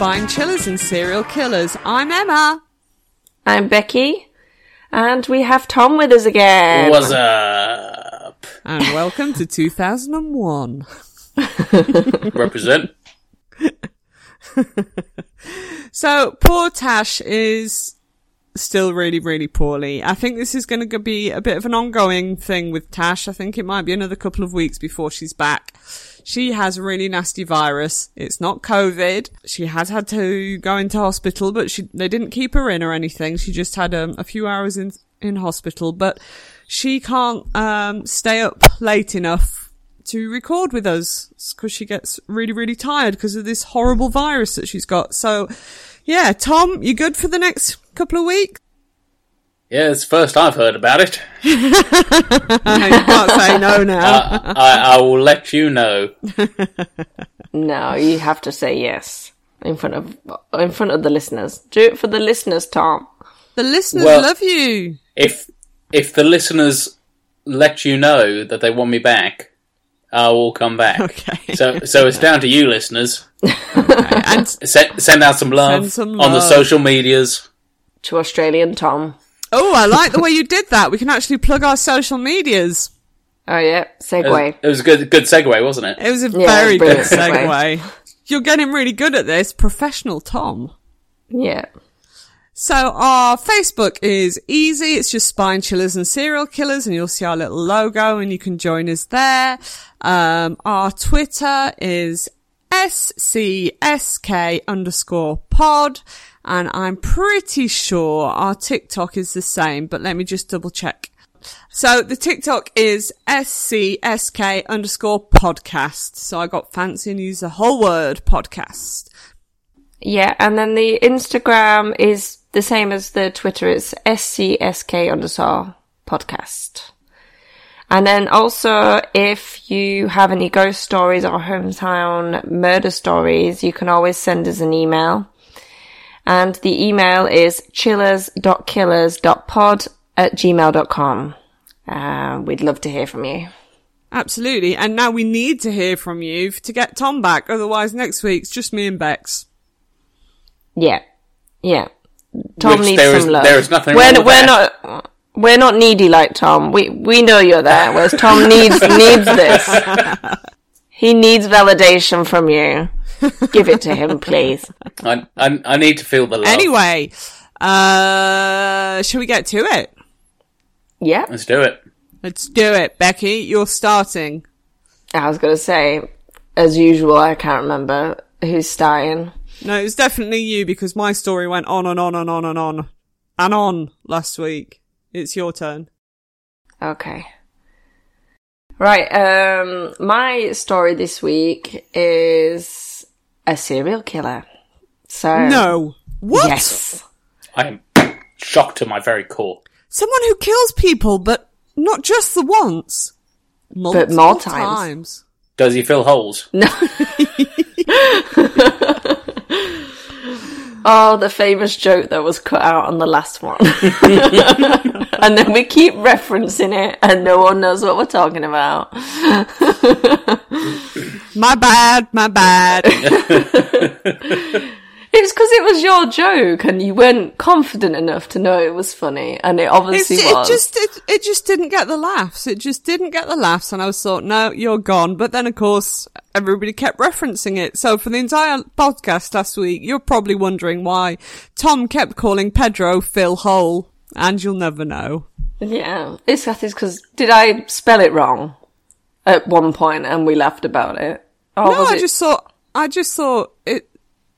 Welcome to Spine Chillers and Serial Killers. I'm Emma. I'm Becky, and we have Tom with us again. What's up? And welcome to 2001. Represent. So, poor Tash is still really, really poorly. I think this is going to be a bit of an ongoing thing with Tash. I think it might be another couple of weeks before she's back. She has a really nasty virus. It's not COVID. She has had to go into hospital, but she, they didn't keep her in or anything. She just had um, a few hours in, in hospital, but she can't, um, stay up late enough to record with us because she gets really, really tired because of this horrible virus that she's got. So, yeah, Tom, you good for the next couple of weeks? Yeah, it's the first I've heard about it. you can't say no now. I, I, I will let you know. No, you have to say yes in front of in front of the listeners. Do it for the listeners, Tom. the listeners well- love you. If if the listeners let you know that they want me back, I will come back. Okay. So so it's down to you, listeners. And Send, send out some love, Send some on the social medias. To Australian Tom. oh, I like the way you did that. We can actually plug our social medias. Oh yeah, It was, segue. it was a good good segue, wasn't it? It was a Yeah, very good brilliant segue. segue. You're getting really good at this, professional Tom. Yeah. So our Facebook is easy. It's just spine chillers and serial killers and you'll see our little logo and you can join us there. Um, our Twitter is SCSK underscore pod. And I'm pretty sure our TikTok is the same, but let me just double check. So the TikTok is SCSK underscore podcast. So I got fancy and used the whole word podcast. Yeah, and then the Instagram is the same as the Twitter. It's scsk underscore podcast. And then also, if you have any ghost stories or hometown murder stories, you can always send us an email. And the email is chillers.killers.pod at gmail.com. Uh, we'd love to hear from you. Absolutely. And now we need to hear from you to get Tom back. Otherwise, next week's just me and Bex. Yeah. Yeah. Tom Which needs there some is- love. there is nothing we're, wrong with we're that. not we're not needy like Tom. We we know you're there, whereas Tom needs needs this. He needs validation from you. Give it to him, please. I, I I need to feel the love. Anyway, uh, shall we get to it? Yeah. let's do it. Let's do it. Becky, you're starting. I was gonna say, as usual, I can't remember who's starting. No, it was definitely you because my story went on and on and on and on and on last week. It's your turn. Okay. Right, um my story this week is a serial killer. So No. What? Yes. I am shocked to my very core. Someone who kills people, but not just the once. Multiple more times. Does he fill holes? Oh, the famous joke that was cut out on the last one. and then we keep referencing it and no one knows what we're talking about. My bad, my bad. It's because it was your joke and you weren't confident enough to know it was funny and it It's, obviously it just it, it just didn't get the laughs. It just didn't get the laughs, and I was thought, no, you're gone. But then, of course, everybody kept referencing it. So for the entire podcast last week, you're probably wondering why Tom kept calling Pedro Phil Hole, and you'll never know. Yeah. It's that is because, did I spell it wrong at one point and we laughed about it? Or no, was I it- just thought I just thought it.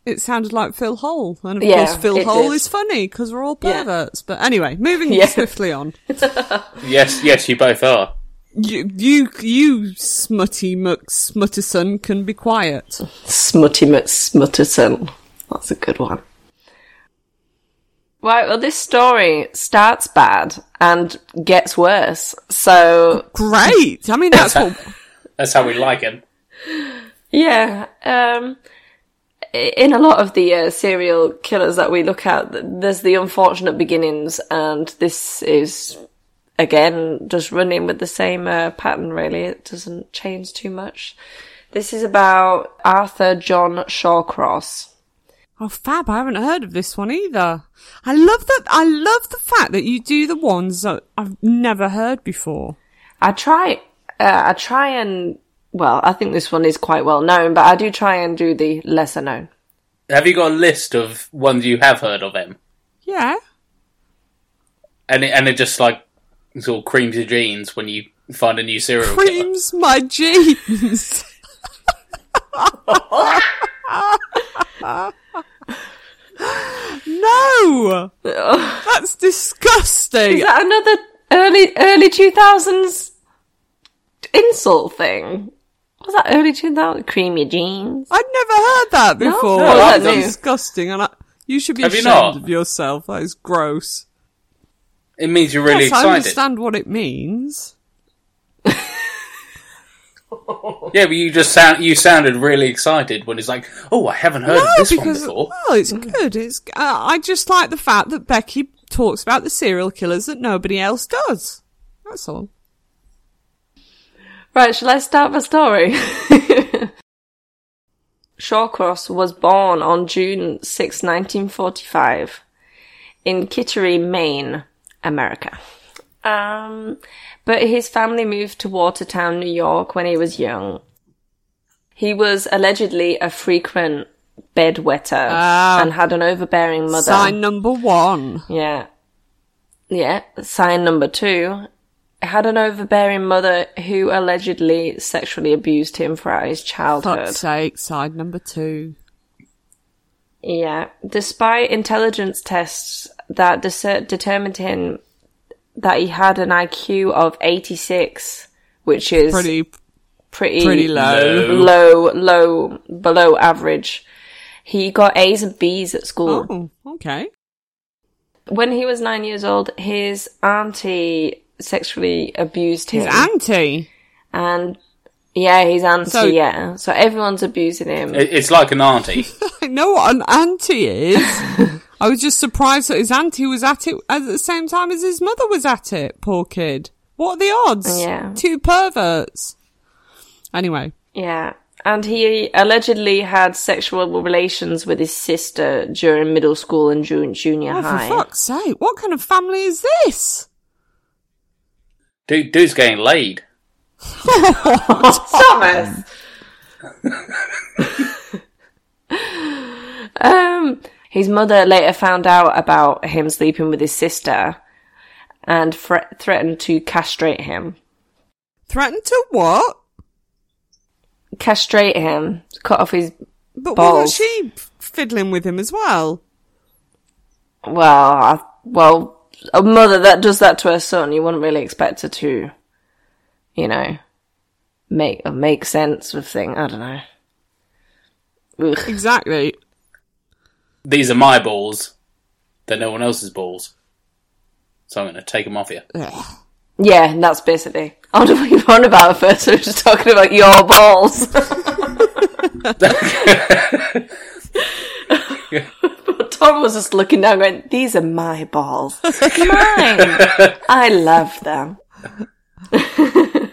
It sounded like Phil Hole, and of Yeah, course Phil it Hole did. is funny because we're all Yeah. perverts. But anyway, moving Yeah. swiftly on. Yes, yes, you both are. You, you, you, smutty muck smutterson, can be quiet. Smutty McSmutterson. That's a good one. Right, well, this story starts bad and gets worse. So, Great. I mean, that's what. That's how we like it. yeah, um, i- in a lot of the uh, serial killers that we look at, there's the unfortunate beginnings, and this is, again, just running with the same uh, pattern, really. It doesn't change too much. This is about Arthur John Shawcross. Oh, fab! I haven't heard of this one either. I love that. I love the fact that you do the ones that I've never heard before. I try, uh, I try and, well, I think this one is quite well known, but I do try and do the lesser known. Have you got a list of ones you have heard of him? Yeah. And it, and it just like sort of creams your jeans when you find a new serial killer. Creams my jeans. no, that's disgusting. Is that another early, early 2000s insult thing? Was that early 2000s? Cream your jeans? I'd never heard that before. No, that's that's new. disgusting, and I, you should be Have ashamed not? of yourself. That is gross. It means you're really yes, I excited. understand what it means. Yeah, but you just sound you sounded really excited when it's like, oh, I haven't heard of No, this one before. well, it's good. It's uh, I just like the fact that Becky talks about the serial killers that nobody else does. That's all. Right, shall I start my story? Shawcross was born on June 6, 1945, in Kittery, Maine, America. Um, but his family moved to Watertown, New York when he was young. He was allegedly a frequent bedwetter Ah. and had an overbearing mother. Sign number one. Yeah. Yeah. Sign number two. Had an overbearing mother who allegedly sexually abused him throughout his childhood. Fuck's sake. Side number two. Yeah. Despite intelligence tests that determined him that he had an IQ of 86, which is Pretty, pretty, pretty low. low, low, below average. He got A's and B's at school. Oh, okay. When he was nine years old, his auntie sexually abused him. His auntie. and yeah, his auntie, So- yeah. So everyone's abusing him. It's like an auntie. I know what an auntie is. I was just surprised that his auntie was at it at the same time as his mother was at it. Poor kid. What are the odds? Yeah. Two perverts. Anyway. yeah. And he allegedly had sexual relations with his sister during middle school and jun- junior Oh, for high. fuck's sake. What kind of family is this? Dude, dude's getting laid. Thomas! um, his mother later found out about him sleeping with his sister and thre- threatened to castrate him. Threatened to what? Castrate him, cut off his But Balls. wasn't she fiddling with him as well? Well, I, well, a mother that does that to her son, you wouldn't really expect her to, you know, make make sense of thing. I don't know. Ugh. Exactly. These are my balls. They're no one else's balls. So I'm going to take them off you. Ugh. Yeah, and that's basically. I wonder what you were on about first. We were just talking about your balls. But Tom was just looking down, going, "These are my balls, mine. I love them."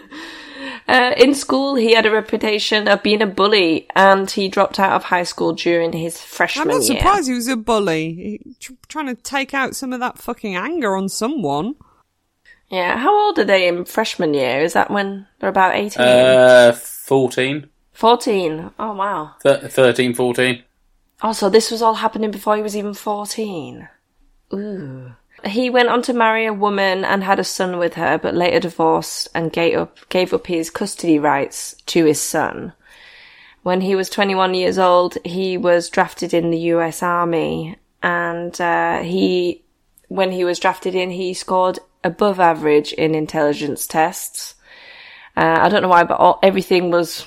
uh, in school, he had a reputation of being a bully, and he dropped out of high school during his freshman year. I'm freshman not year. surprised he was a bully. He, tr- trying to take out some of that fucking anger on someone. Yeah, how old are they in freshman year? Is that when they're about eighteen? Uh, 14, 14. Oh, wow. Th- 13, 14. Oh, so this was all happening before he was even 14. Ooh. He went on to marry a woman and had a son with her, but later divorced and gave up, gave up his custody rights to his son. When he was 21 years old, he was drafted in the US Army, and uh, he, when he was drafted in, he scored above average in intelligence tests. Uh, I don't know why, but all, everything was,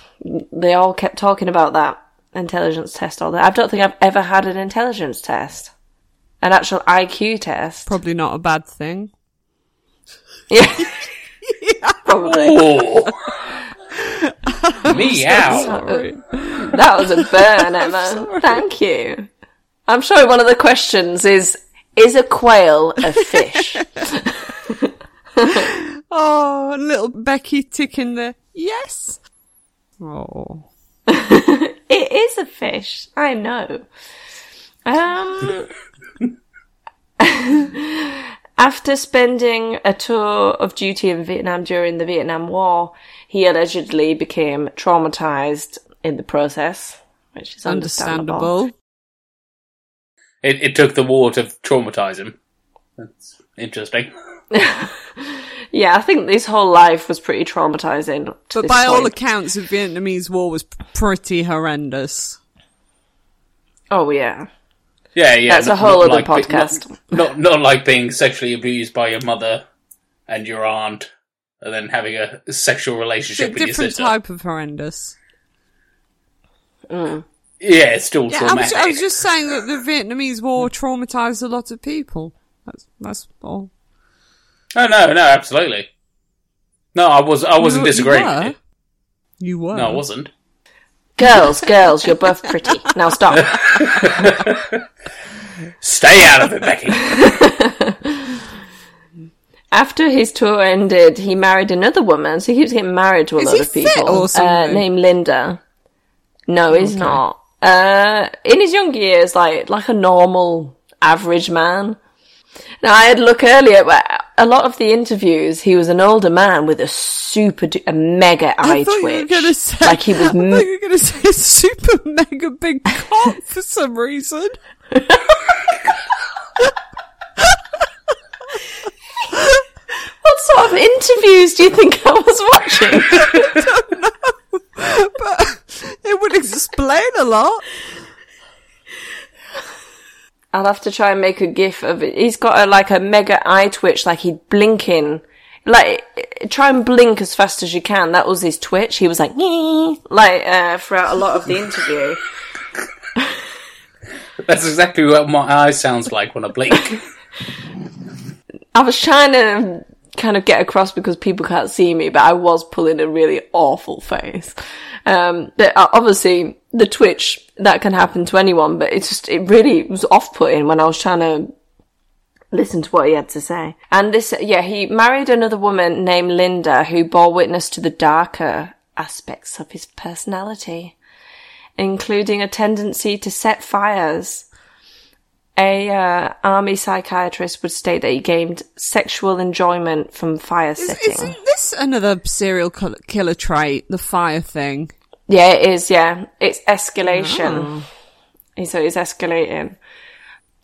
they all kept talking about that intelligence test all that. I don't think I've ever had an intelligence test. An actual IQ test. Probably not a bad thing. Yeah. Probably. Oh! Meow! Sorry. That was a burn, Emma. Thank you. I'm sure one of the questions is, is a quail a fish? Oh, little Becky ticking the yes. Oh. It is a fish. I know. Um, after spending a tour of duty in Vietnam during the Vietnam War, he allegedly became traumatized in the process, which is understandable. Understandable. It, it took the war to traumatize him. That's interesting. Yeah, I think his whole life was pretty traumatizing. to But this by all accounts, the Vietnamese War was pretty horrendous. oh yeah, Yeah, yeah. That's a whole other like podcast. Not, not, not like being sexually abused by your mother and your aunt, and then having a sexual relationship Di- with your different sister. type of horrendous. Mm. Yeah, it's still Yeah, I traumatic. was, I was just saying that the Vietnamese War traumatized a lot of people. That's that's all. Oh no, no, absolutely. No, I was I wasn't You- you disagreeing. were. you. You were. No, I wasn't. girls, girls, you're both pretty. Now stop. Stay out of it, Becky. After his tour ended, he married another woman, so he keeps getting married to a Is lot he of fit people. or uh, something? named Linda. No, he's not. Uh, in his younger years, like like a normal average man. Now I had a look earlier, but a lot of the interviews, he was an older man with a super, a mega eye twitch. say. like he was. I thought you were gonna say super mega big cock for some reason. what sort of interviews do you think I was watching? I don't know, but it would explain a lot. I'll have to try and make a gif of it. He's got a, like a mega eye twitch, like he'd blinking. Like, try and blink as fast as you can. That was his twitch. He was like, "Nyeh," like, uh, throughout a lot of the interview. That's exactly what my eye sounds like when I blink. I was trying to kind of get across because people can't see me, but I was pulling a really awful face. Um, but uh, obviously the twitch, that can happen to anyone, but it's just, it really was off-putting when I was trying to listen to what he had to say. And this, yeah, he married another woman named Linda who bore witness to the darker aspects of his personality, including a tendency to set fires. A uh, army psychiatrist would state that he gained sexual enjoyment from fire Is, setting. isn't this another serial killer trait? The fire thing. Yeah, it is. Yeah, it's escalation. Oh. So it's escalating.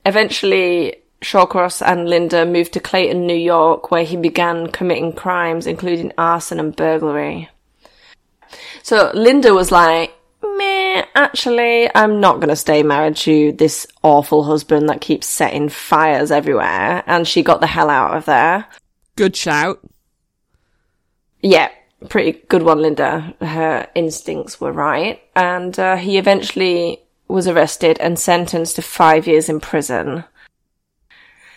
Eventually, Shawcross and Linda moved to Clayton, New York, where he began committing crimes, including arson and burglary. So Linda was like, "Meh, actually, I'm not going to stay married to this awful husband that keeps setting fires everywhere," and she got the hell out of there. Good shout. Yeah, pretty good one, Linda. Her instincts were right. And uh, he eventually was arrested and sentenced to five years in prison.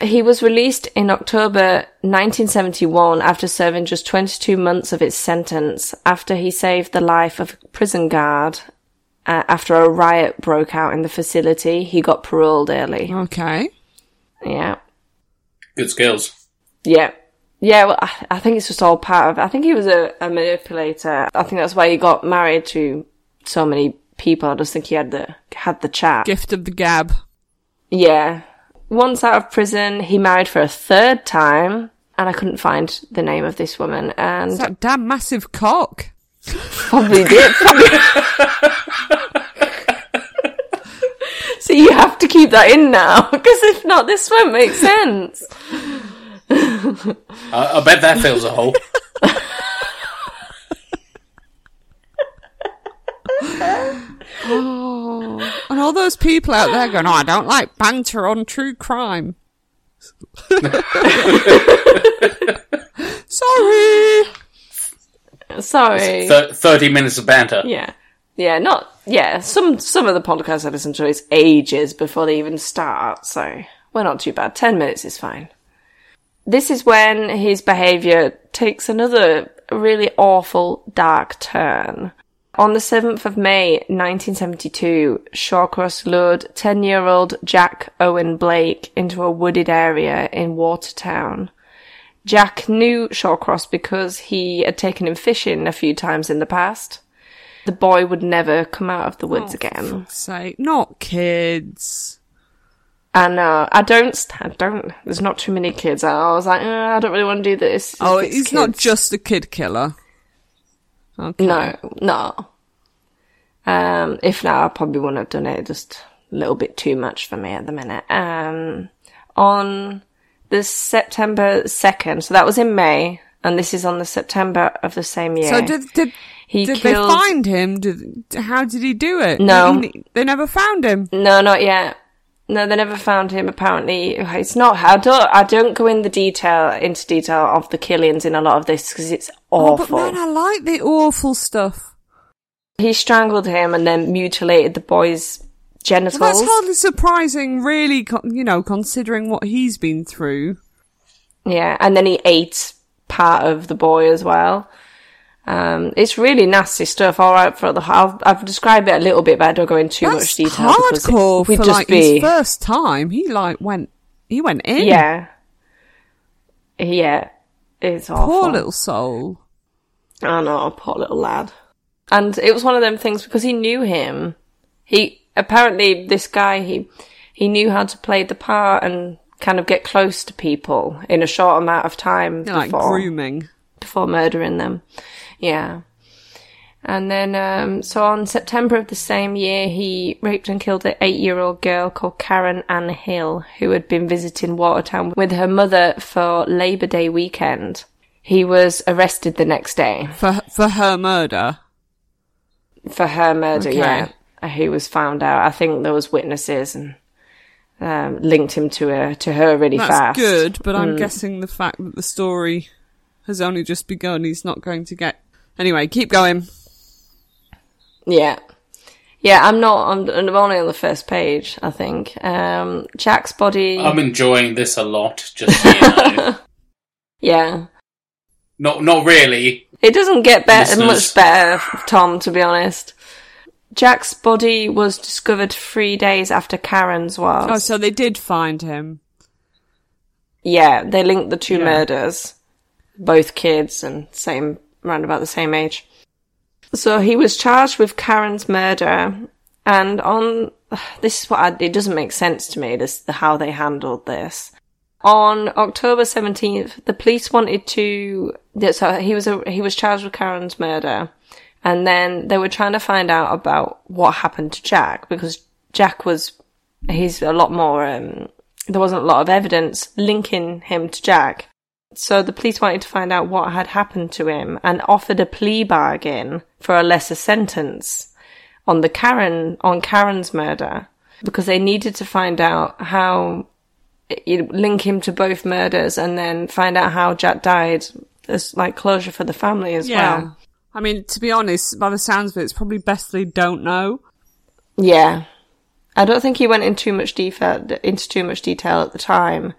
He was released in October 1971 after serving just 22 months of his sentence after he saved the life of a prison guard. Uh, after a riot broke out in the facility, he got paroled early. Okay. Yeah. Good skills. Yeah. Yeah, well, I, I think it's just all part of. I think he was a, a manipulator. I think that's why he got married to so many people. I just think he had the had the chat. Gift of the gab. Yeah. Once out of prison, he married for a third time, and I couldn't find the name of this woman, and It's that damn massive cock. probably did. Probably. so you have to keep that in now, because if not, this won't make sense. I, I bet that fills a hole. oh, And all those people out there going, oh, I don't like banter on true crime. Sorry. Sorry. Th- Thirty minutes of banter. Yeah. Yeah, not yeah, some some of the podcasts I listen to is ages before they even start, so we're not too bad. Ten minutes is fine. This is when his behaviour takes another really awful dark turn. On the 7th of May 1972, Shawcross lured 10 year old Jack Owen Blake into a wooded area in Watertown. Jack knew Shawcross because he had taken him fishing a few times in the past. The boy would never come out of the woods Oh, again. Say, not kids. And uh, I don't, I don't. There's not too many kids. I was like, uh, I don't really want to do this. Oh, It's he's not just a kid killer. Okay. No, no. Um, if not, I probably wouldn't have done it. Just a little bit too much for me at the minute. Um, on the September 2nd, so that was in May, and this is on the September of the same year. So did did he did killed... they find him? Did how did he do it? No. He- they never found him. No, not yet. No, they never found him. Apparently, it's not. I don't. I don't go in the detail into detail of the killings in a lot of this because it's Oh, awful. but man, I like the awful stuff. he strangled him and then mutilated the boy's genitals. Well, that's hardly surprising, really. You know, considering what he's been through. Yeah, and then he ate part of the boy as well. Um, it's really nasty stuff. All right, for the I'll, I've described it a little bit, but I don't go into too That's much detail because it hardcore for just like be his first time. He like went, he went in. yeah, yeah. It's awful. poor little soul. I know, poor little lad. And it was one of them things because he knew him. He apparently this guy he he knew how to play the part and kind of get close to people in a short amount of time You know, like grooming. before murdering them. Yeah. And then, um, so on September of the same year, he raped and killed an eight-year-old girl called Karen Ann Hill, who had been visiting Watertown with her mother for Labor Day weekend. He was arrested the next day for for her murder. for her murder. Okay. Yeah, he was found out. I think there was witnesses and um, linked him to her to her really That's fast. Mm. good, but I'm guessing the fact that the story has only just begun, he's not going to get. Anyway, keep going. Yeah. Yeah, I'm not, I'm, I'm only on the first page, I think. Um, Jack's body, I'm enjoying this a lot, just so you know. yeah. not, not really. It doesn't get better, Listeners. much better, Tom, to be honest. Jack's body was discovered three days after Karen's was. Oh, so they did find him. Yeah, they linked the two Yeah. murders. Both kids and same, round about the same age. So he was charged with Karen's murder, and on this is what I, it doesn't make sense to me. This how they handled this. On October seventeenth, the police wanted to. So he was a, he was charged with Karen's murder, and then they were trying to find out about what happened to Jack because Jack was he's a lot more. Um, there wasn't a lot of evidence linking him to Jack. So the police wanted to find out what had happened to him and offered a plea bargain for a lesser sentence on the Karen on Karen's murder because they needed to find out how you link him to both murders and then find out how Jack died as like closure for the family as Yeah. well. I mean, to be honest, by the sounds of it, it's probably best they don't know. Yeah. I don't think he went in too much detail, into too much detail at the time.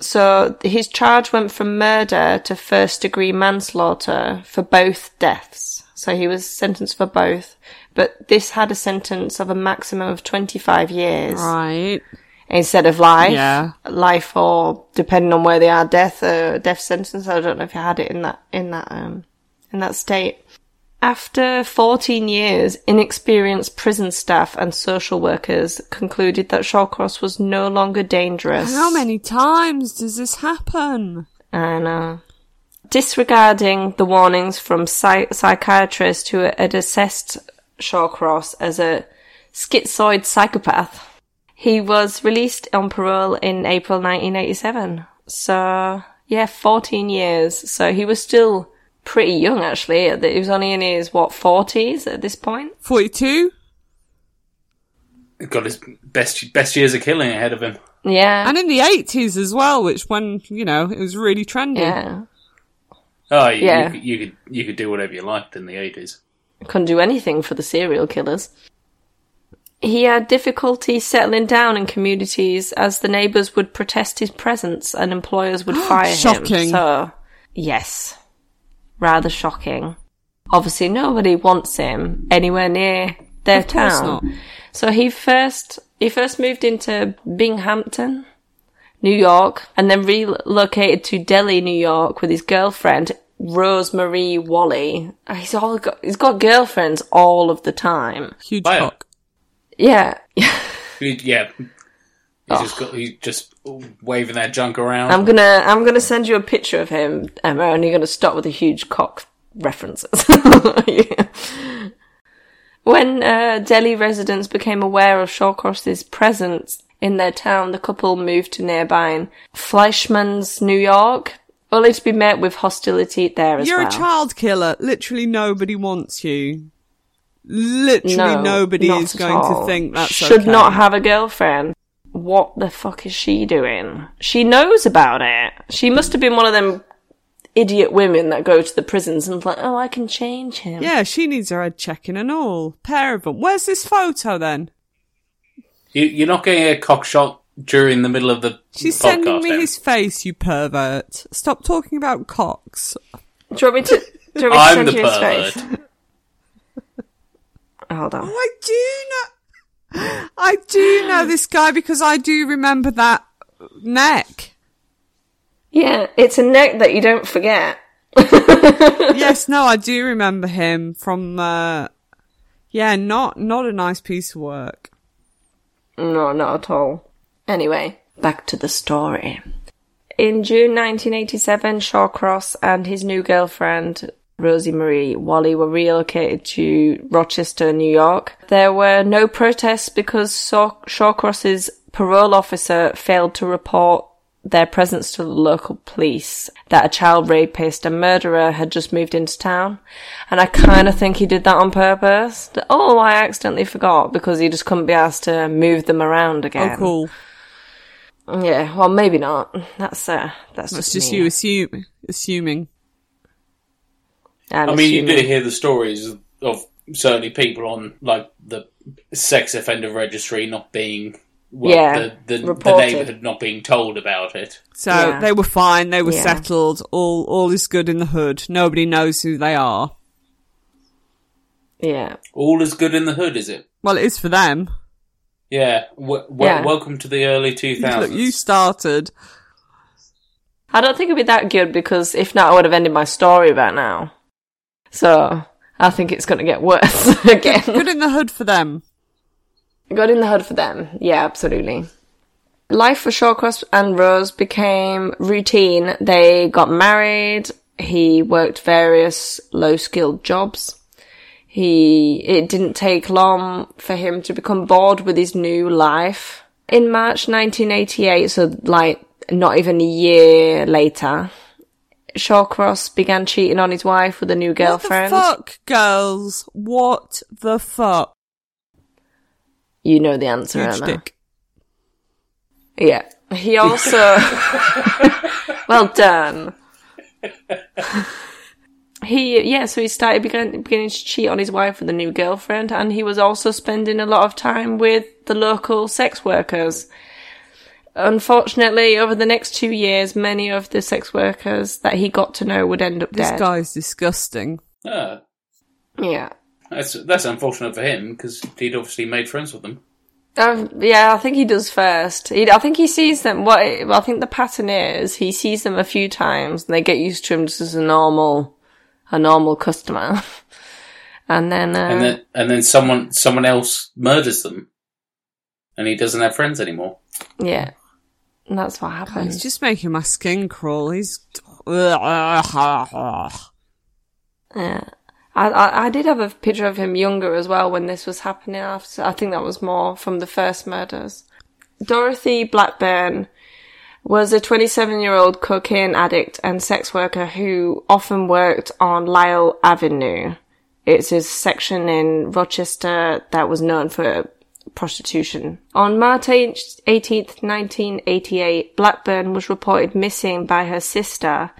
So his charge went from murder to first degree manslaughter for both deaths. So he was sentenced for both. But this had a sentence of a maximum of 25 years Right. instead of life. Yeah. Life or depending on where they are, death, uh, death sentence. I don't know if you had it in that, in that, um, in that state. After 14 years, inexperienced prison staff and social workers concluded that Shawcross was no longer dangerous. How many times does this happen? I know. Disregarding the warnings from psych- psychiatrists who had assessed Shawcross as a schizoid psychopath, he was released on parole in April 1987. So, yeah, 14 years. So he was still pretty young, actually. He was only in his, what, 40s at this point? 42? Got his best best years of killing ahead of him. Yeah. And in the 80s as well, which when, you know, it was really trendy. yeah. Oh, you, Yeah. you, could- you could you could do whatever you liked in the eighties. couldn't do anything for the serial killers. He had difficulty settling down in communities as the neighbours would protest his presence and employers would fire Shocking. him. So, yes, rather shocking. Obviously, nobody wants him anywhere near their Of town. not. So he first he first moved into Binghamton, New York, and then relocated to Delhi, New York, with his girlfriend Rose Marie Walley. Uh, he's all got, he's got girlfriends all of the time. Huge Bio. cock. Yeah. Yeah. He's just got, he's just waving that junk around. I'm gonna I'm gonna send you a picture of him, Emma, and you're gonna start with the huge cock references. Yeah. When uh, Delhi residents became aware of Shawcross's presence in their town, the couple moved to nearby Fleischmanns, New York, only to be met with hostility there as well. You're a child killer. Literally nobody wants you. Literally No, nobody is going all. to think that's should okay. not have a girlfriend. What the fuck is she doing? She knows about it. She must have been one of them idiot women that go to the prisons and like, oh, I can change him. Yeah, she needs her head checking and all. Pair of them. Where's this photo then? You, you're not getting a cock shot during the middle of the She's podcast. sending me then. his face, you pervert. Stop talking about cocks. Do you want me to? Do you want me to I'm send the you his pervert. face? Hold on. Oh, I do know. I do know this guy because I do remember that neck. Yeah, it's a neck that you don't forget. yes, no, I do remember him from. Uh, yeah, not not a nice piece of work. No, not at all. Anyway, back to the story. In June 1987, Shawcross and his new girlfriend, Rosie Marie Walley, were relocated to Rochester, New York. There were no protests because Shaw- Shawcross's parole officer failed to report their presence to the local police that a child rapist and murderer had just moved into town. And I kind of think he did that on purpose. That, Oh, I accidentally forgot because he just couldn't be asked to move them around again. Oh, cool. Yeah, well, maybe not. That's uh, that's, That's just, just you assume, assuming. I'm I mean, you assuming. do hear the stories of certainly people on like the sex offender registry not being, well, Yeah, the, the, the reported. neighbourhood not being told about it. So Yeah. they were fine. They were Yeah. settled. All all is good in the hood. Nobody knows who they are. Yeah, All is good in the hood, is it? Well, it is for them. Yeah. W- w- Yeah. Welcome to the early 2000s. Look, you started. I don't think it'd be that good because if not, I would have ended my story about now. So I think it's going to get worse again. Good in the hood for them. Good in the hood for them. Yeah, absolutely. Life for Shawcross and Rose became routine. They got married. He worked various low skilled jobs. He, it didn't take long for him to become bored with his new life. In March 1988, so like not even a year later, Shawcross began cheating on his wife with a new girlfriend. What the fuck, girls? What the fuck? You know the answer, Huge Emma. dick. Yeah. He also. well done. he, yeah, so he started began, beginning to cheat on his wife with a new girlfriend, and he was also spending a lot of time with the local sex workers. Unfortunately, over the next two years, many of the sex workers that he got to know would end up This dead. guy's disgusting. Ah, Yeah. that's, that's unfortunate for him because he'd obviously made friends with them. Um, yeah, I think he does first. He, I think he sees them. What well, I think the pattern is, he sees them a few times, and they get used to him just as a normal, a normal customer. and then, uh, and then and then someone someone else murders them, and he doesn't have friends anymore. yeah, and that's what happened. He's just making my skin crawl. He's. Uh, yeah. I, I, I did have a picture of him younger as well when this was happening. After I think that was more from the first murders. Dorothy Blackburn was a 27 year old cocaine addict and sex worker who often worked on Lyell Avenue. It's a section in Rochester that was known for prostitution. On March 18th, 1988, Blackburn was reported missing by her sister.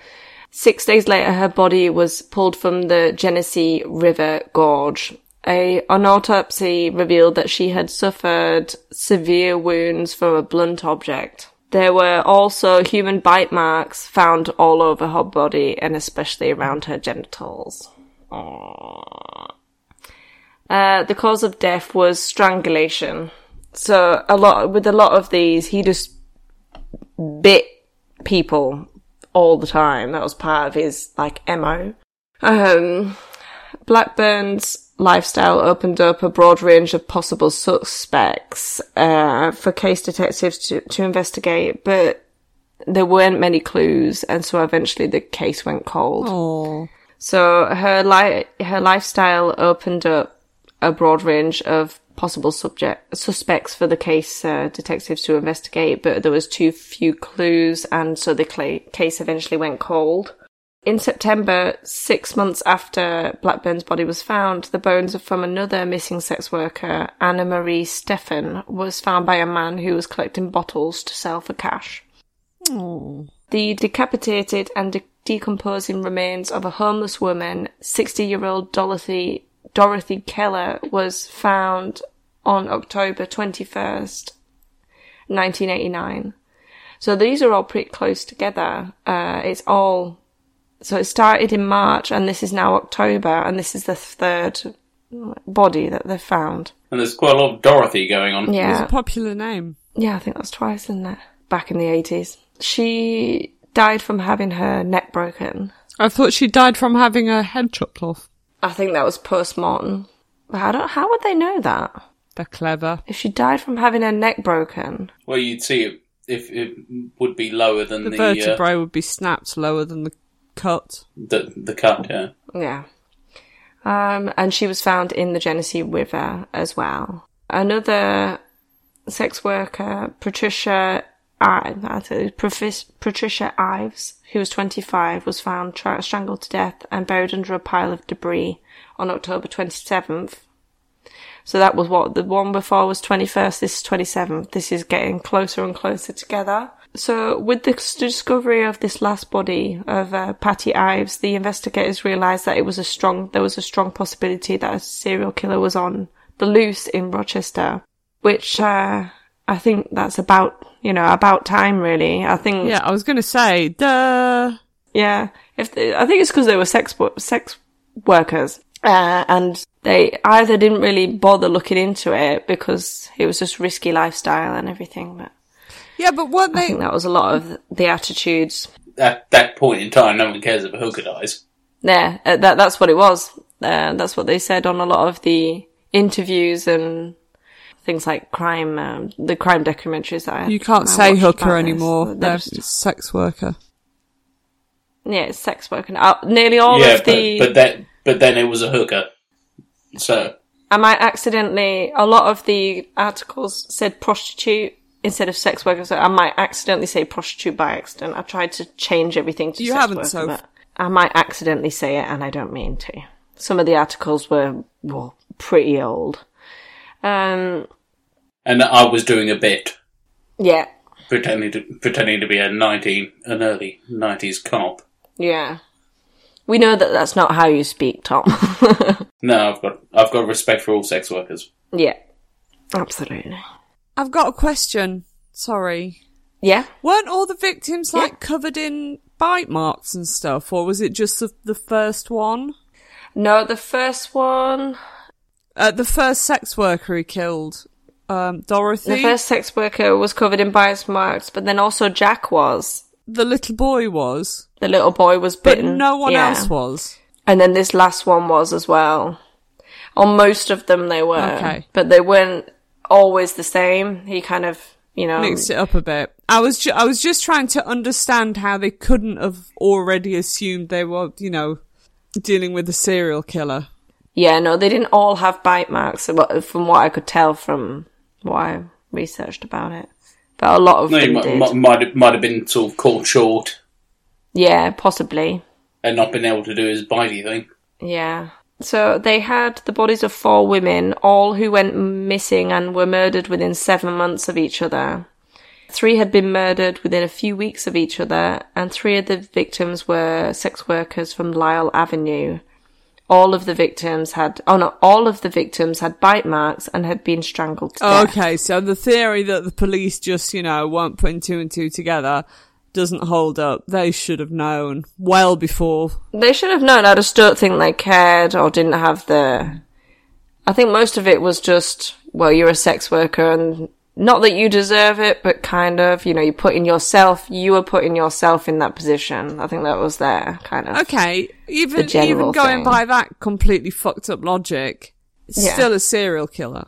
Six days later, her body was pulled from the Genesee River Gorge. A, an autopsy revealed that she had suffered severe wounds from a blunt object. There were also human bite marks found all over her body and especially around her genitals. Aww. Uh, the cause of death was strangulation. So a lot with a lot of these, he just bit people all the time. That was part of his like mo. Um, Blackburn's lifestyle opened up a broad range of possible suspects uh, for case detectives to, to investigate, but there weren't many clues, and so eventually the case went cold. Oh. So her li- her lifestyle opened up a broad range of possible subject suspects for the case uh, detectives to investigate, but there was too few clues, and so the cl- case eventually went cold. In September, six months after Blackburn's body was found, the bones from another missing sex worker, Anna Marie Steffen, was found by a man who was collecting bottles to sell for cash. Oh. The decapitated and de- decomposing remains of a homeless woman, 60-year-old Dorothy, Dorothy Keller, was found on October 21st, 1989. So these are all pretty close together. Uh, it's all, so it started in March and this is now October and this is the third body that they've found. And there's quite a lot of Dorothy going on. It's Yeah. a popular name. Yeah, I think that's twice, isn't it? Back in the 80s. She died from having her neck broken. I thought she died from having her head chopped off. I think that was post-mortem. But I don't, how would they know that? They're clever. If she died from having her neck broken. Well, you'd see it if it would be lower than The the uh, vertebrae would be snapped lower than the cut. the, the cut. Yeah. Yeah. Um, and she was found in the Genesee River as well. Another sex worker, Patricia, That's it, Patricia Ives, who was 25, was found tra- strangled to death and buried under a pile of debris on October 27th. So that was what the one before was 21st, this is 27th. This is getting closer and closer together. So with the discovery of this last body of uh, Patty Ives, the investigators realised that it was a strong, there was a strong possibility that a serial killer was on the loose in Rochester, which, uh, I think that's about, you know, about time really. I think Yeah, I was going to say, duh. yeah, if they, I think it's because they were sex sex workers, uh, and they either didn't really bother looking into it because it was just risky lifestyle and everything. But Yeah, but weren't I they? think that was a lot of the attitudes. At that point in time, no one cares if a hooker dies. Yeah, uh, that that's what it was. Uh, that's what they said on a lot of the interviews and things like crime, um, the crime documentaries that I You can't I say hooker anymore. They're They're just- sex worker. yeah, it's sex worker. and uh, nearly all yeah, of the. but but that but then it was a hooker. So I might accidentally, a lot of the articles said prostitute instead of sex worker, so I might accidentally say prostitute by accident. I tried to change everything to You sex haven't, worker, Soph. but I might accidentally say it and I don't mean to. Some of the articles were, well, pretty old. Um, and I was doing a bit yeah, pretending to pretending to be a nineteen an early nineties cop. yeah. We know that that's not how you speak, Tom. No, I've got I've got respect for all sex workers. yeah, absolutely. I've got a question. Sorry. Yeah, Weren't all the victims like covered in bite marks and stuff, or was it just the, the first one? no, the first one, Uh, the first sex worker he killed, um, Dorothy. the first sex worker was covered in bite marks, but then also Jack was. the little boy was, The little boy was but bitten. no one yeah. else was. And then this last one was as well. On most of them they were. Okay. But they weren't always the same. He kind of, you know. Mixed it up a bit. I was ju- I was just trying to understand how they couldn't have already assumed they were, you know, dealing with a serial killer. Yeah, no, they didn't all have bite marks from what I could tell from what I researched about it. But a lot of No, them might, did. might, have- might have been sort of caught short Yeah, possibly. and not been able to do his bitey thing. Yeah. So they had the bodies of four women, all who went missing and were murdered within seven months of each other. Three had been murdered within a few weeks of each other, and three of the victims were sex workers from Lyell Avenue. All of the victims had, oh no, all of the victims had bite marks and had been strangled to death. okay, so the theory that the police just, you know, weren't putting two and two together doesn't hold up. They should have known well before. They should have known. I just don't think they cared or didn't have the. I think most of it was just, well, you're a sex worker and not that you deserve it, but kind of, you know, you're putting yourself, you were putting yourself in that position. I think that was there, kind of. Okay, even even going thing. by that completely fucked up logic, it's Yeah. still a serial killer.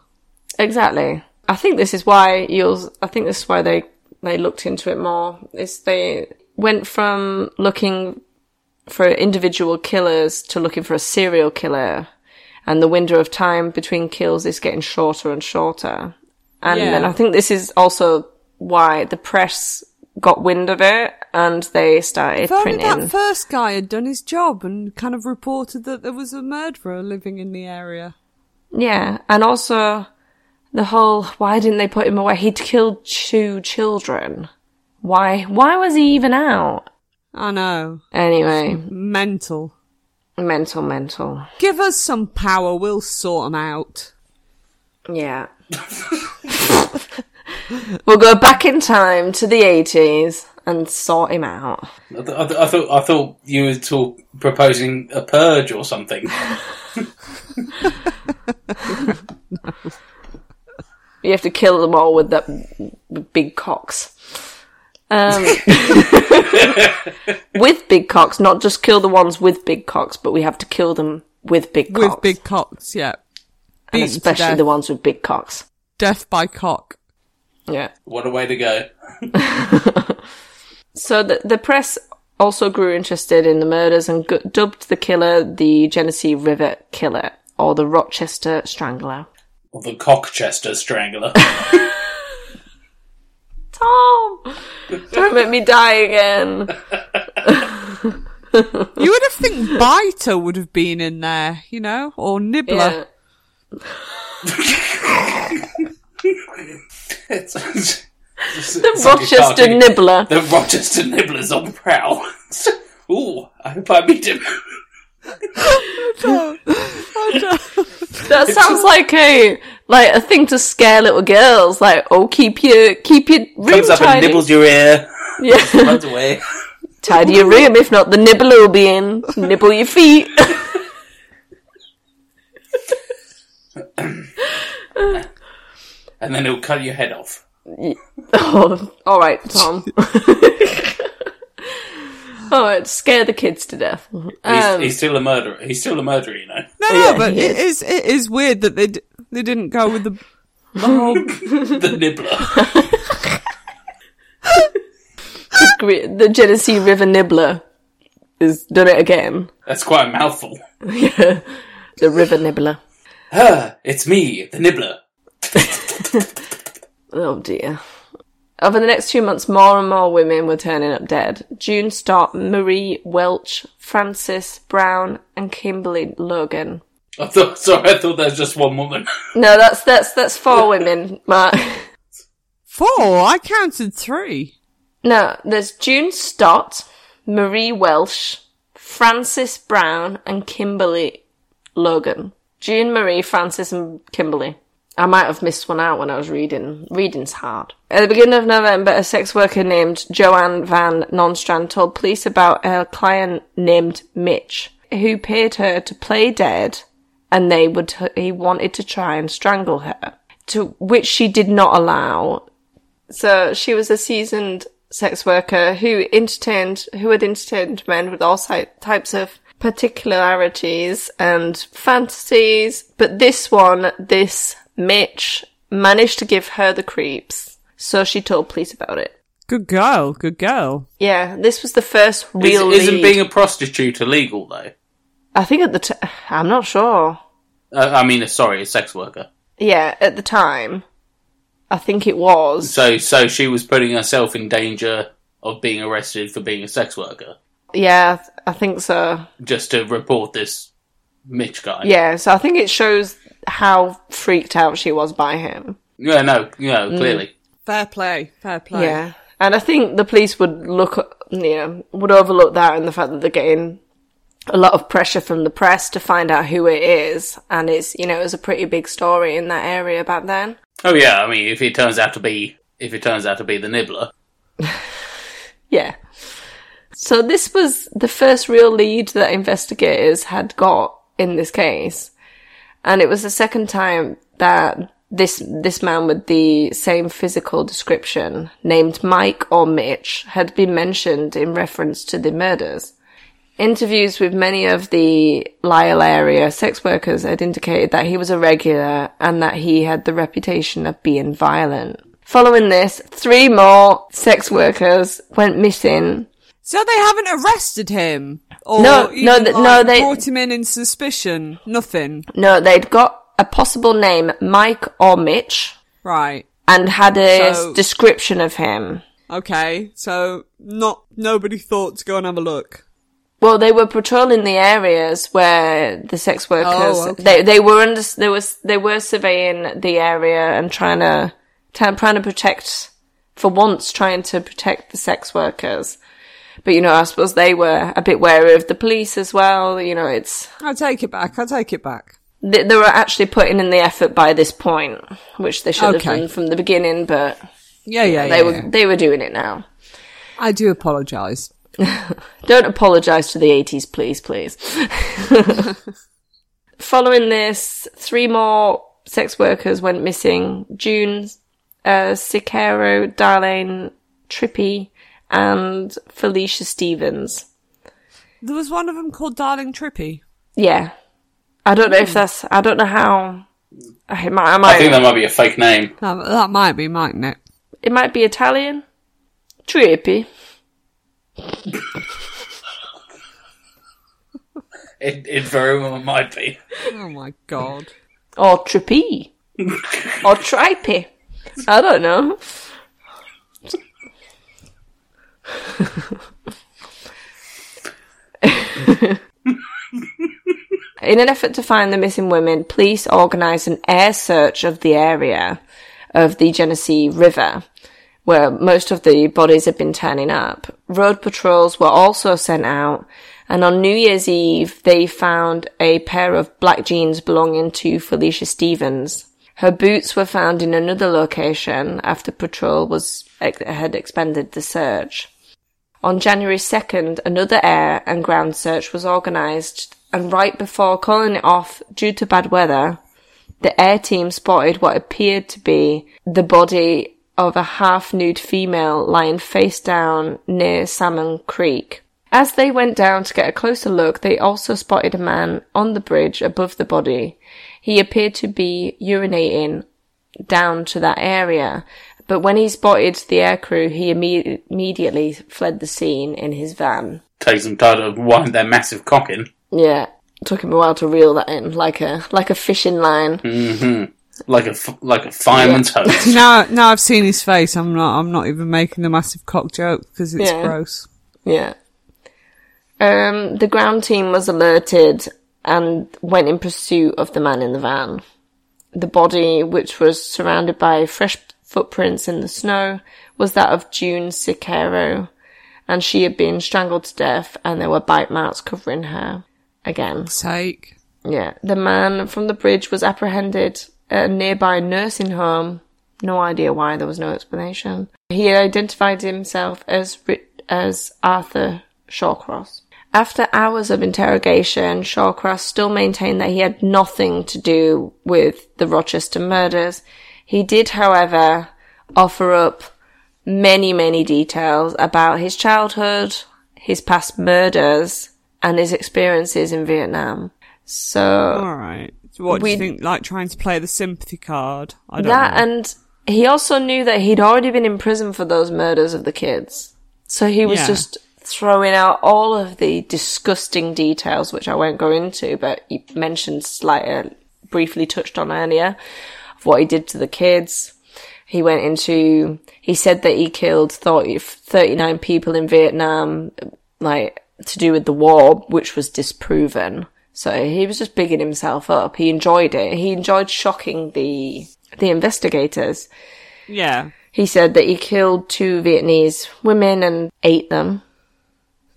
Exactly. I think this is why you'll, I think this is why they, they looked into it more, is they went from looking for individual killers to looking for a serial killer. And the window of time between kills is getting shorter and shorter. And Yeah. then I think this is also why the press got wind of it and they started If only printing. that first guy had done his job and kind of reported that there was a murderer living in the area. Yeah, and also the whole why didn't they put him away? He'd killed two children. Why? Why was he even out? I know. Anyway, Mental. mental, mental. Give us some power, we'll sort them out. Yeah. we'll go back in time to the eighties and sort him out. I, th- I, th- I thought I thought you were talk- proposing a purge or something. You have to kill them all with that big cocks. Um, with big cocks, not just kill the ones with big cocks, but we have to kill them with big cocks. With big cocks, yeah. And Beaten to especially death. the ones with big cocks. Death by cock. Yeah. What a way to go! So the the press also grew interested in the murders and gu- dubbed the killer the Genesee River Killer or the Rochester Strangler. Or the Cockchester Strangler. Tom, don't make me die again. You would have think Biter would have been in there, you know, or Nibbler. Yeah. It's- it's- The it's like Rochester cartoon. Nibbler. The Rochester Nibbler's on the prowl. Ooh, I hope I meet him. That sounds like a like a thing to scare little girls. Like, oh, keep your keep your room Comes up and nibbles your ear, yeah, runs away. tidy your room. If not, the nibbler will be in. Nibble your feet. And then he'll cut your head off. oh, all right, Tom. all right, scare the kids to death. He's, Um, he's still a murderer. He's still a murderer, you know. No, no, Yeah, but he it is it is weird that they d- they didn't go with the the whole The nibbler. The Genesee River Nibbler has done it again. That's quite a mouthful. Yeah, the River Nibbler. Ah, it's me, the nibbler. Oh dear. Over the next few months, more and more women were turning up dead. June Stott, Marie Welch, Frances Brown, and Kimberly Logan. I thought, sorry, I thought that was just one woman. No, that's that's that's four women, Mark. four. I counted three. No, there's June Stott, Marie Welch, Frances Brown, and Kimberly Logan. June, Marie, Frances, and Kimberly. I might have missed one out when I was reading. Reading's hard. At the beginning of November, a sex worker named Joanne Van Nostrand told police about her client named Mitch, who paid her to play dead, and they would he wanted to try and strangle her, to which she did not allow. So she was a seasoned sex worker who entertained, who had entertained men with all types of particularities and fantasies. But this one, this Mitch, managed to give her the creeps. So she told police about it. Good girl. Good girl. Yeah, this was the first real isn't lead. being a prostitute illegal, though? I think at the t- I'm not sure. Uh, I mean, sorry, a sex worker. Yeah, at the time, I think it was. So, so she was putting herself in danger of being arrested for being a sex worker, Yeah, I think so. just to report this Mitch guy. Yeah, so I think it shows how freaked out she was by him. Yeah, no, no, mm. clearly. Fair play. Fair play. Yeah, and I think the police would look, you know, would overlook that and the fact that they're getting a lot of pressure from the press to find out who it is, and it's, you know, it was a pretty big story in that area back then. Oh yeah, I mean, if it turns out to be, if it turns out to be the nibbler, Yeah. So this was the first real lead that investigators had got in this case. And it was the second time that this this man with the same physical description, named Mike or Mitch, had been mentioned in reference to the murders. Interviews with many of the Lyell area sex workers had indicated that he was a regular and that he had the reputation of being violent. Following this, three more sex workers went missing. So they haven't arrested him? Or No, no, th- like, no, they- brought him in in suspicion? Nothing. No, they'd got a possible name, Mike or Mitch, Right. and had a So- description of him. Okay. So not, nobody thought to go and have a look. Well, they were patrolling the areas where the sex workers Oh, okay. they they were under they was they were surveying the area and trying to trying to protect for once trying to protect the sex workers. But you know, I suppose they were a bit wary of the police as well. You know, it's I take it back. I take it back. they, they were actually putting in the effort by this point, which they should Okay. have done from the beginning. But Yeah, yeah, they yeah. were yeah. they were doing it now. I do apologise. Don't apologise to the 80s, please, please. Following this, three more sex workers went missing. June, uh, Darlene Trippi, and Felicia Stevens. There was one of them called Darling Trippy. Yeah. I don't know if hmm. that's, I don't know how, it might, I I think that might be a fake name. That, that might be, mightn't it? it might be Italian. Trippy. It, it very well might be. Oh my god. Or Trippy. or trippy. I don't know. In an effort to find the missing women, police organised an air search of the area of the Genesee River, where most of the bodies had been turning up. Road patrols were also sent out, and on New Year's Eve, they found a pair of black jeans belonging to Felicia Stevens. Her boots were found in another location after patrol was had expanded the search. On January 2nd, another air and ground search was organised, and right before calling it off due to bad weather, the air team spotted what appeared to be the body of a half-nude female lying face down near Salmon Creek. As they went down to get a closer look, they also spotted a man on the bridge above the body. He appeared to be urinating down to that area, but when he spotted the aircrew, he imme- immediately fled the scene in his van. Takes some time to wind their massive cock in. Yeah, took him a while to reel that in, like a like a fishing line. Like a like a fireman's hose. Now, now I've seen his face. I'm not. I'm not even making the massive cock joke because it's Yeah. gross. Yeah. Um, the ground team was alerted and went in pursuit of the man in the van. The body, which was surrounded by fresh footprints in the snow, was that of June Cicero, and she had been strangled to death, and there were bite marks covering her. Again. Sake. Yeah. The man from the bridge was apprehended at a nearby nursing home. No idea why, there was no explanation. He identified himself as, as Arthur Shawcross. After hours of interrogation, Shawcross still maintained that he had nothing to do with the Rochester murders. He did, however, offer up many, many details about his childhood, his past murders, and his experiences in Vietnam. So All right. So what do you think? Like trying to play the sympathy card? I don't that know. and he also knew that he'd already been in prison for those murders of the kids. So he was Yeah. just throwing out all of the disgusting details, which I won't go into, but he mentioned slightly, uh, briefly touched on earlier, what he did to the kids. He went into, he said that he killed 30, 39 people in Vietnam, like, to do with the war, which was disproven. So he was just bigging himself up. He enjoyed it. He enjoyed shocking the, the investigators. yeah. He said that he killed two Vietnamese women and ate them.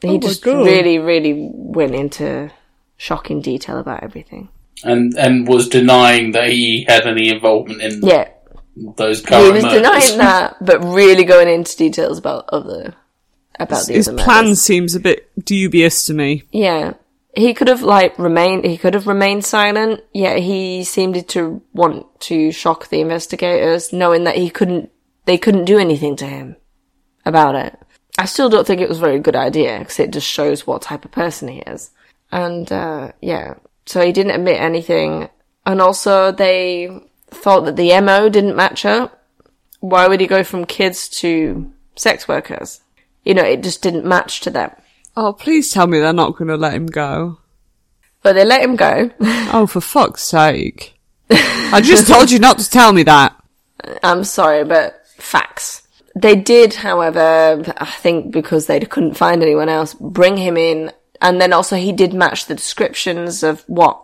He oh my just God. really, really went into shocking detail about everything. And and was denying that he had any involvement in Yeah, those he was murders. denying that, but really going into details about other about the His other plan murders. seems a bit dubious to me. Yeah, he could have like remained he could have remained silent yet he seemed to want to shock the investigators knowing that he couldn't they couldn't do anything to him about it i still don't think it was a very good idea because it just shows what type of person he is and uh, yeah so he didn't admit anything and also they thought that the mo didn't match up why would he go from kids to sex workers you know it just didn't match to them Oh, please tell me they're not going to let him go. but they let him go Oh, for fuck's sake. I just told you not to tell me that. I'm sorry, but facts. They did, however, I think because they couldn't find anyone else, bring him in, and then also he did match the descriptions of what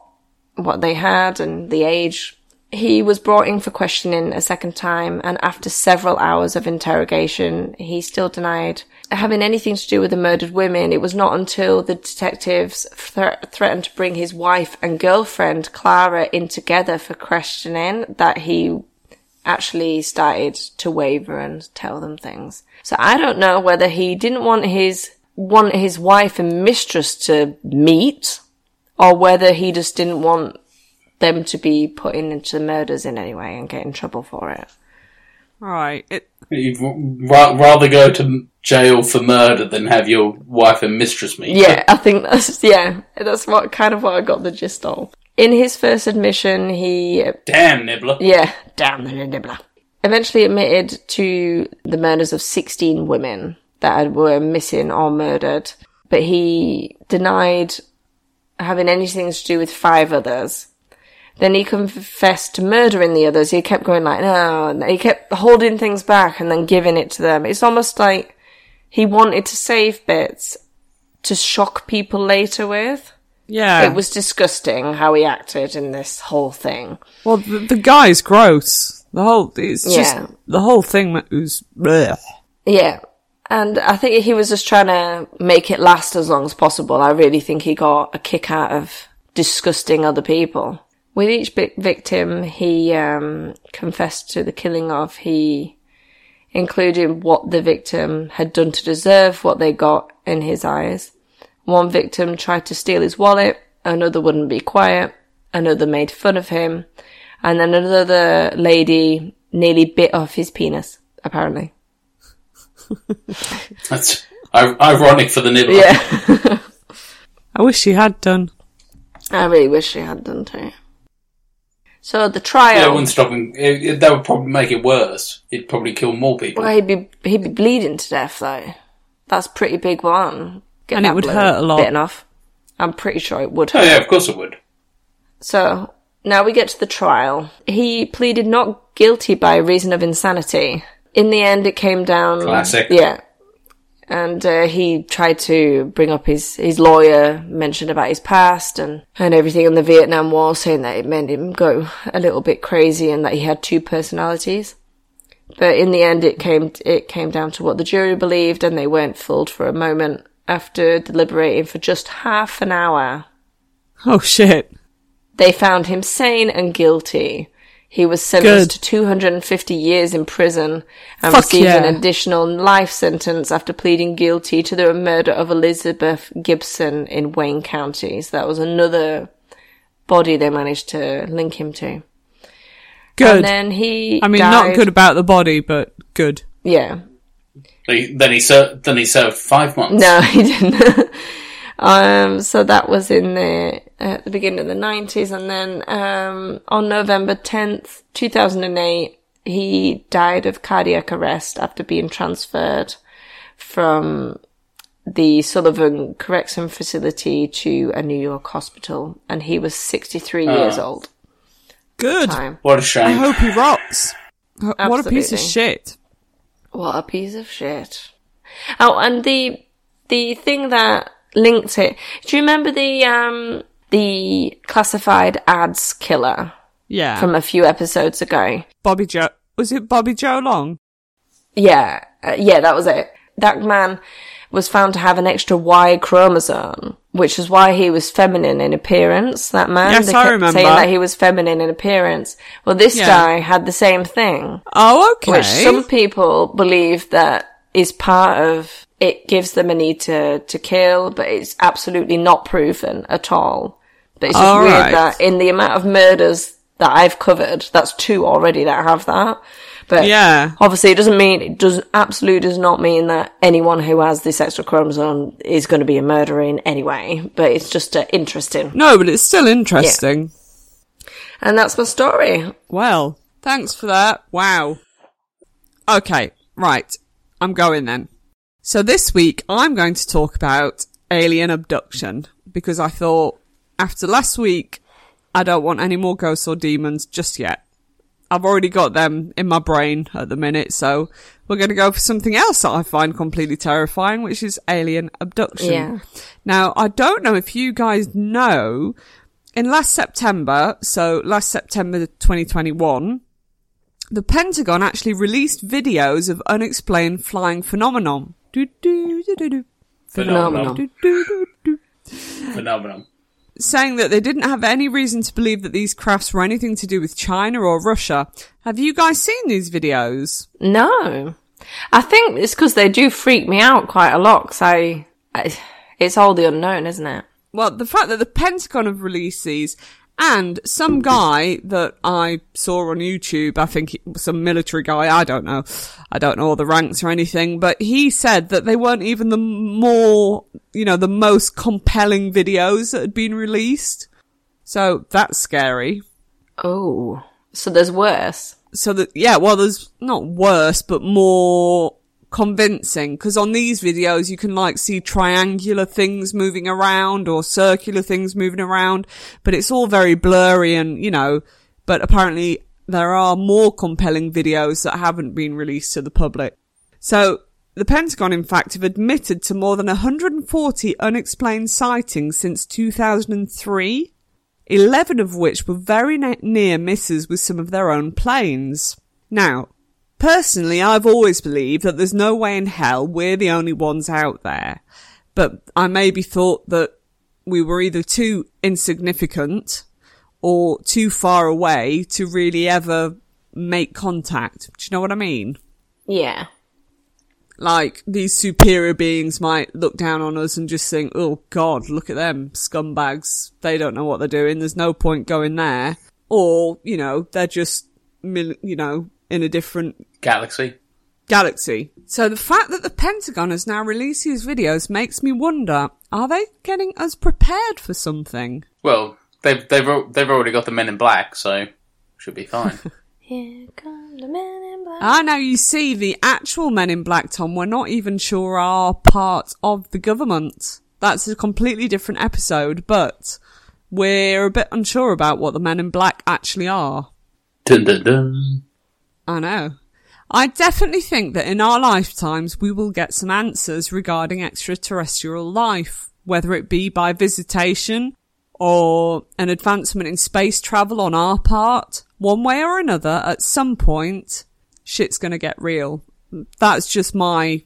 what they had and the age. He was brought in for questioning a second time, and after several hours of interrogation, he still denied having anything to do with the murdered women. It was not until the detectives thre- threatened to bring his wife and girlfriend Clara in together for questioning that he actually started to waver and tell them things. So I don't know whether he didn't want his want his wife and mistress to meet or whether he just didn't want them to be put into the murders in any way and get in trouble for it. Right. It, You'd ra- rather go to jail for murder than have your wife and mistress meet. Yeah, I think that's yeah, that's what kind of what I got the gist of. In his first admission, he Damn, Nibbler. yeah, damn the nibbler. Eventually admitted to the murders of 16 women that were missing or murdered, but he denied having anything to do with five others. Then he confessed to murdering the others. He kept going like, no, and he kept holding things back and then giving it to them. It's almost like he wanted to save bits to shock people later with. yeah. It was disgusting how he acted in this whole thing. well, the, the guy's gross. The whole, it's just, Yeah. the whole thing was, bleh. Yeah. And I think he was just trying to make it last as long as possible. I really think he got a kick out of disgusting other people. With each victim he um, confessed to the killing of, he included what the victim had done to deserve what they got in his eyes. One victim tried to steal his wallet, another wouldn't be quiet, another made fun of him, and then another lady nearly bit off his penis, apparently. That's ironic for the Nibbler. Yeah. I wish he had done. I really wish she had done too. So the trial. Yeah, it wouldn't stop him. It, it- that would probably make it worse. He'd probably kill more people. well, he'd be he'd be bleeding to death though. That's a pretty big one. Get And it would hurt a lot. Bitten off. I'm pretty sure it would Oh yeah, of course it would. So now we get to the trial. He pleaded not guilty by reason of insanity. In the end, it came down. Classic. Yeah. And uh, he tried to bring up his, his lawyer, mentioned about his past and, and everything in the Vietnam War, saying that it made him go a little bit crazy and that he had two personalities. But in the end, it came it came down to what the jury believed, and they weren't fooled for a moment. After deliberating for just half an hour, Oh shit. they found him sane and guilty. He was sentenced Good. to 250 years in prison and Fuck received an additional life sentence after pleading guilty to the murder of Elizabeth Gibson in Wayne County. So that was another body they managed to link him to. Good. And then he I mean, died- not good about the body, but good. Yeah. He- Then he served. Then he served five months. No, he didn't. Um, so that was in the at the beginning of the nineties, and then um, on November tenth, two thousand and eight, he died of cardiac arrest after being transferred from the Sullivan Correction Facility to a New York hospital, and he was sixty three years old. Good. Time. What a shame. I hope he rocks. What a piece of shit. What a piece of shit. Oh, and the the thing that linked it. Do you remember the um the classified ads killer Yeah. from a few episodes ago? Bobby Joe. Was it Bobby Joe Long? Yeah, uh, yeah, that was it. That man was found to have an extra Y chromosome, which is why he was feminine in appearance. That man, Yes, they I remember. saying that he was feminine in appearance. Well, this Yeah. guy had the same thing. Oh, okay. which some people believe that is part of it gives them a need to, to kill, but it's absolutely not proven at all. But it's just All weird right. that in the amount of murders that I've covered, that's two already that have that. But Yeah. obviously it doesn't mean, it does, absolutely does not mean that anyone who has this extra chromosome is going to be a murderer in any way. But it's just uh, interesting. No, but it's still interesting. And that's my story. Well, thanks for that. Wow. Okay, right. I'm going then. So this week I'm going to talk about alien abduction because I thought after last week I don't want any more ghosts or demons just yet. I've already got them in my brain at the minute, so we're going to go for something else that I find completely terrifying, which is alien abduction. Yeah. Now, I don't know if you guys know, in last September, so last September 2021, the Pentagon actually released videos of unexplained flying phenomenon. Do. Phenomenal. Saying that they didn't have any reason to believe that these crafts were anything to do with China or Russia. Have you guys seen these videos? No. I think it's because they do freak me out quite a lot. Cause I, I, it's all the unknown, isn't it? Well, the fact that the Pentagon have released these and some guy that I saw on YouTube, I think some military guy, I don't know. I don't know all the ranks or anything, but he said that they weren't even the more, you know, the most compelling videos that had been released. So that's scary. Oh. So there's worse. So that, yeah, well, there's not worse, but more convincing because on these videos you can like see triangular things moving around or circular things moving around, but it's all very blurry and, you know, but apparently there are more compelling videos that haven't been released to the public. So the Pentagon, in fact, have admitted to more than 140 unexplained sightings since 2003. 11 of which were very ne- near misses with some of their own planes. Now, personally, I've always believed that there's no way in hell we're the only ones out there. But I maybe thought that we were either too insignificant or too far away to really ever make contact. Do you know what I mean? Yeah. like these superior beings might look down on us and just think, "Oh God, look at them scumbags! They don't know what they're doing. There's no point going there." Or you know, they're just you know in a different Galaxy. galaxy. So the fact that the Pentagon has now released these videos makes me wonder: Are they getting us prepared for something? Well, they've they've they've already got the Men in Black, so should be fine. Here come the men in black. Ah, now you see, the actual Men in Black, Tom, we're not even sure are part of the government. That's a completely different episode, but we're a bit unsure about what the Men in Black actually are. dun, dun, dun. I know. I definitely think that in our lifetimes we will get some answers regarding extraterrestrial life, whether it be by visitation or an advancement in space travel on our part. One way or another, at some point, shit's gonna get real. That's just my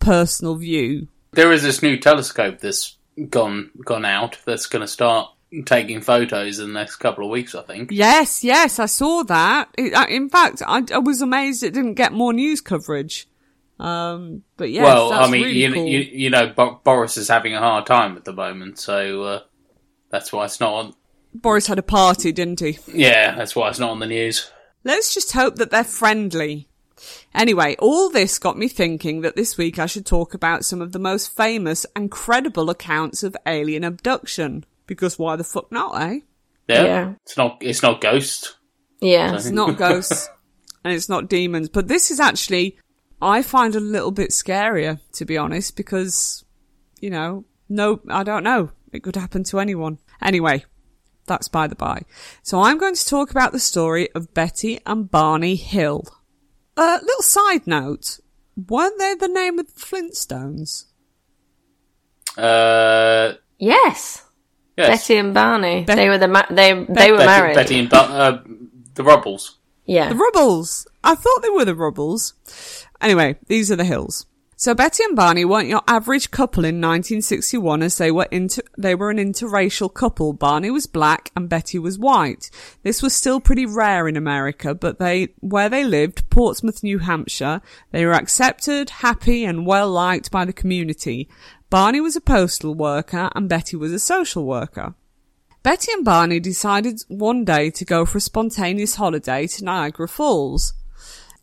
personal view. There is this new telescope that's gone gone out that's to start taking photos in the next couple of weeks, I think. Yes, yes, I saw that. Uh, in fact, I, I was amazed it didn't get more news coverage. Um, but yeah, well, I mean, really you, cool. you you know, Bo- Boris is having a hard time at the moment, so uh, that's why it's not on. Boris had a party, didn't he? Yeah, that's why it's not on the news. Let's just hope that they're friendly. Anyway, all this got me thinking that this week I should talk about some of the most famous and credible accounts of alien abduction. Because why the fuck not, eh? Yeah, Yeah. it's not it's not ghost. Yeah. It's not ghosts and it's not demons. But this is actually, I find a little bit scarier, to be honest, because, you know, no, I don't know. It could happen to anyone. Anyway, that's by the by. So I'm going to talk about the story of Betty and Barney Hill. A uh, little side note. Weren't they the name of the Flintstones? Uh, Yes. Yes. Betty and Barney. Bet- they were the ma- they they were Betty, married. Betty and Bu- uh, the Rubbles. yeah. The Rubbles. I thought they were the Rubbles. Anyway, these are the Hills. So Betty and Barney weren't your average couple in 1961 as they were inter- they were an interracial couple. Barney was black and Betty was white. This was still pretty rare in America, but they, where they lived, Portsmouth, New Hampshire, they were accepted, happy and well liked by the community. Barney was a postal worker and Betty was a social worker. Betty and Barney decided one day to go for a spontaneous holiday to Niagara Falls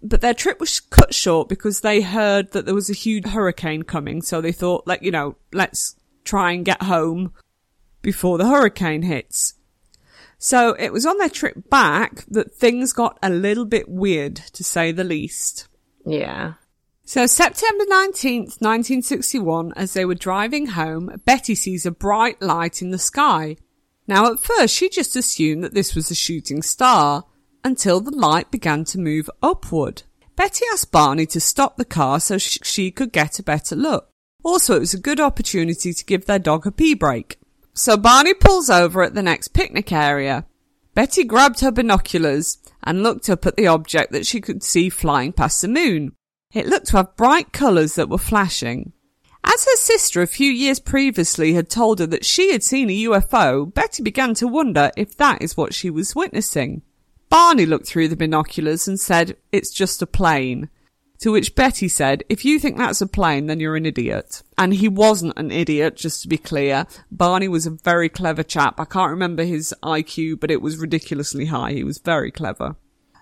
but their trip was cut short because they heard that there was a huge hurricane coming. So they thought, like, you know, let's try and get home before the hurricane hits. So it was on their trip back that things got a little bit weird, to say the least. Yeah. So September 19th, 1961, as they were driving home, Betty sees a bright light in the sky. Now at first she just assumed that this was a shooting star, until the light began to move upward. Betty asked Barney to stop the car so sh- she could get a better look. Also, it was a good opportunity to give their dog a pee break. So Barney pulls over at the next picnic area. Betty grabbed her binoculars and looked up at the object that she could see flying past the moon. It looked to have bright colours that were flashing. As her sister a few years previously had told her that she had seen a UFO, Betty began to wonder if that is what she was witnessing. Barney looked through the binoculars and said, It's just a plane. To which Betty said, If you think that's a plane, then you're an idiot. And he wasn't an idiot, just to be clear. Barney was a very clever chap. I can't remember his IQ, but it was ridiculously high. He was very clever.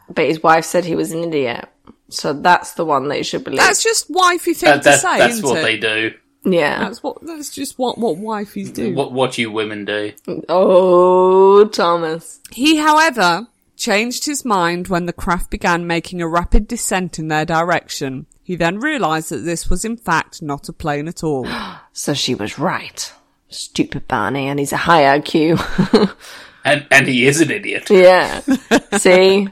But his wife said he was an idiot. So that's the one that you should believe. That's just wifey thing That, to say, that's isn't what it? they do. yeah. That's what. That's just what what wifeys do. What what you women do. Oh, Thomas. He, however, changed his mind when the craft began making a rapid descent in their direction. He then realised that this was in fact not a plane at all. So she was right. Stupid Barney, and he's a high IQ. And and he is an idiot. yeah. See?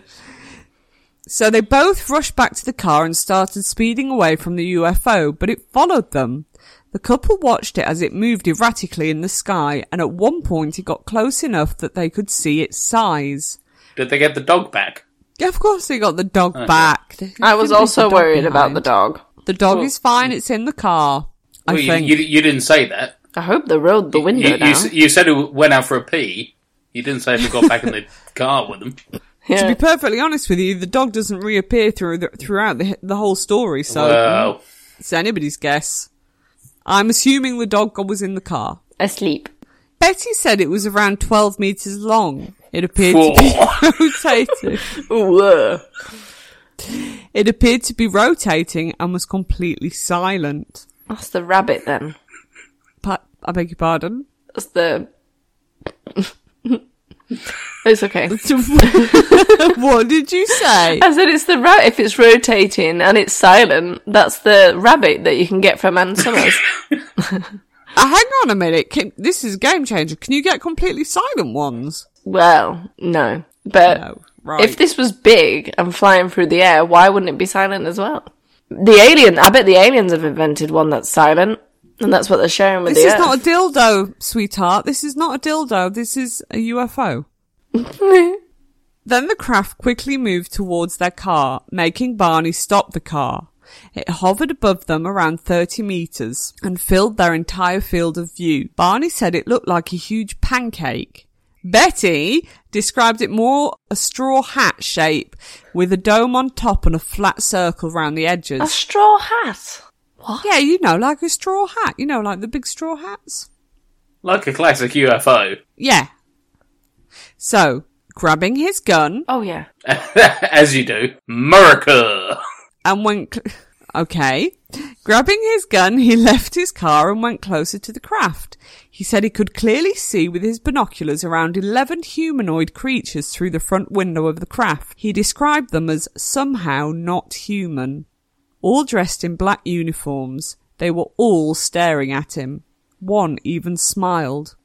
So they both rushed back to the car and started speeding away from the UFO, but it followed them. The couple watched it as it moved erratically in the sky, and at one point it got close enough that they could see its size. Did they get the dog back? Yeah, of course they got the dog back. I was also the dog worried about the dog. The dog is fine, it's in the car. I Well, you, think. you, you didn't say that. I hope they rolled the window You, you, down. s- you said it went out for a pee. You didn't say if he got back in the car with them. To be perfectly honest with you, the dog doesn't reappear through the, throughout the, the whole story, so Well, it's anybody's guess. I'm assuming the dog was in the car. Asleep. Betty said it was around 12 metres long. It appeared to be rotating. Ooh, uh. It appeared to be rotating and was completely silent. That's the rabbit then. Pa- I beg your pardon? That's the. it's okay. what did you say? I said it's the rabbit. If it's rotating and it's silent, that's the rabbit that you can get from Ann Summers. Uh, hang on a minute. Can, this is a game changer. Can you get completely silent ones? well, no. But No. Right. if this was big and flying through the air, why wouldn't it be silent as well? The alien, I bet the aliens have invented one that's silent, and that's what they're sharing with this the is Earth. not a dildo, sweetheart. This is not a dildo. This is a UFO. Then the craft quickly moved towards their car, making Barney stop the car. It hovered above them around 30 metres and filled their entire field of view. Barney said it looked like a huge pancake. Betty described it more a straw hat shape with a dome on top and a flat circle around the edges. a straw hat. Yeah, you know, like a straw hat. You know, like the big straw hats. like a classic UFO. Yeah. So, grabbing his gun Oh yeah. As you do. America! and went. Cl- okay. Grabbing his gun, he left his car and went closer to the craft. He said he could clearly see with his binoculars around 11 humanoid creatures through the front window of the craft. He described them as somehow not human. All dressed in black uniforms, they were all staring at him. One even smiled.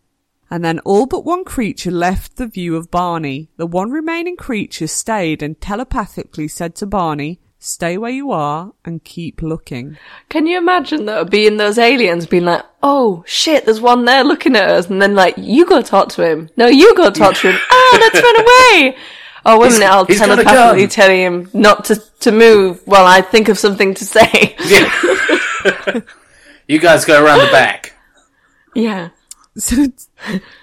And then all but one creature left the view of Barney. The one remaining creature stayed and telepathically said to Barney, Stay where you are and keep looking. Can you imagine that being those aliens being like, oh shit, there's one there looking at us, and then like, you go talk to him. No, you go talk to him. Ah, let's run away. Oh, wait a He's- minute, I'll he's a telepathically gun. tell him not to, to move while I think of something to say. Yeah. You guys go around the back. Yeah. So,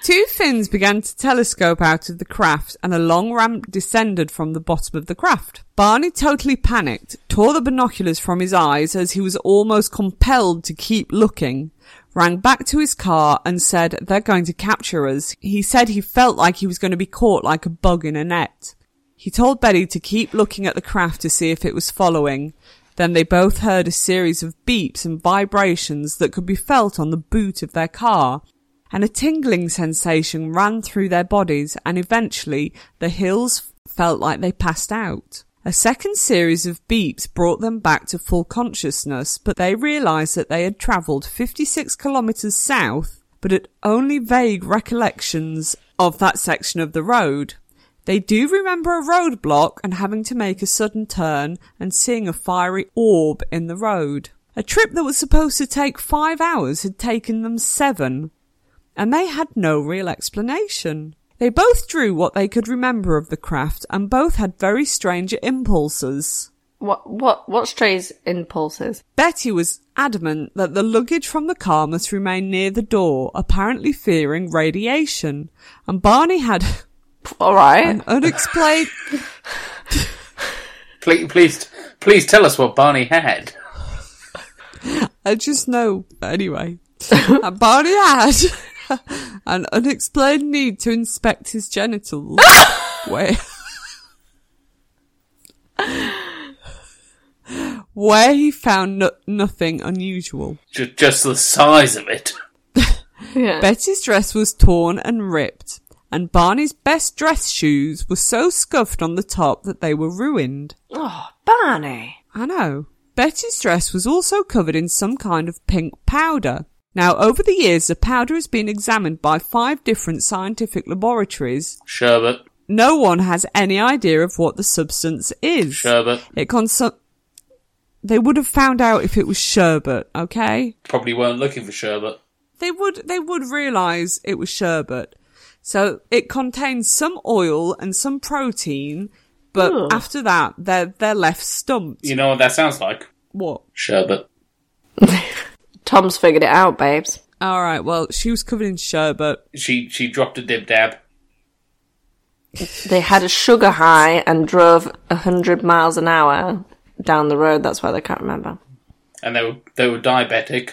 two fins began to telescope out of the craft and a long ramp descended from the bottom of the craft. Barney totally panicked, tore the binoculars from his eyes as he was almost compelled to keep looking, rang back to his car and said, they're going to capture us. He said he felt like he was going to be caught like a bug in a net. He told Betty to keep looking at the craft to see if it was following. Then they both heard a series of beeps and vibrations that could be felt on the boot of their car, and a tingling sensation ran through their bodies, and eventually the hills felt like they passed out. A second series of beeps brought them back to full consciousness, but they realized that they had travelled 56 kilometres south, but had only vague recollections of that section of the road. They do remember a roadblock and having to make a sudden turn and seeing a fiery orb in the road. A trip that was supposed to take five hours had taken them seven, and they had no real explanation. They both drew what they could remember of the craft and both had very strange impulses. What what what strays impulses? Betty was adamant that the luggage from the car must remain near the door, apparently fearing radiation, and Barney had All right. an unexplained Please, please, please tell us what Barney had. I just know anyway. Barney had an unexplained need to inspect his genitals. where where he found no- nothing unusual. Ju- Just the size of it. yeah. Betty's dress was torn and ripped, and Barney's best dress shoes were so scuffed on the top that they were ruined. oh, Barney. I know. Betty's dress was also covered in some kind of pink powder. Now, over the years, the powder has been examined by five different scientific laboratories. Sherbet, No one has any idea of what the substance is. sherbet. It consu- they would have found out if it was sherbet, okay? Probably weren't looking for sherbet. They would, they would realise it was sherbet. So it contains some oil and some protein, but Ugh. after that, they're, they're left stumped. You know what that sounds like? What? Sherbet. Tom's figured it out, babes. Alright, well, she was covered in sherbet. She she dropped a dib dab. They had a sugar high and drove a hundred miles an hour down the road. That's why they can't remember. and they were they were diabetic,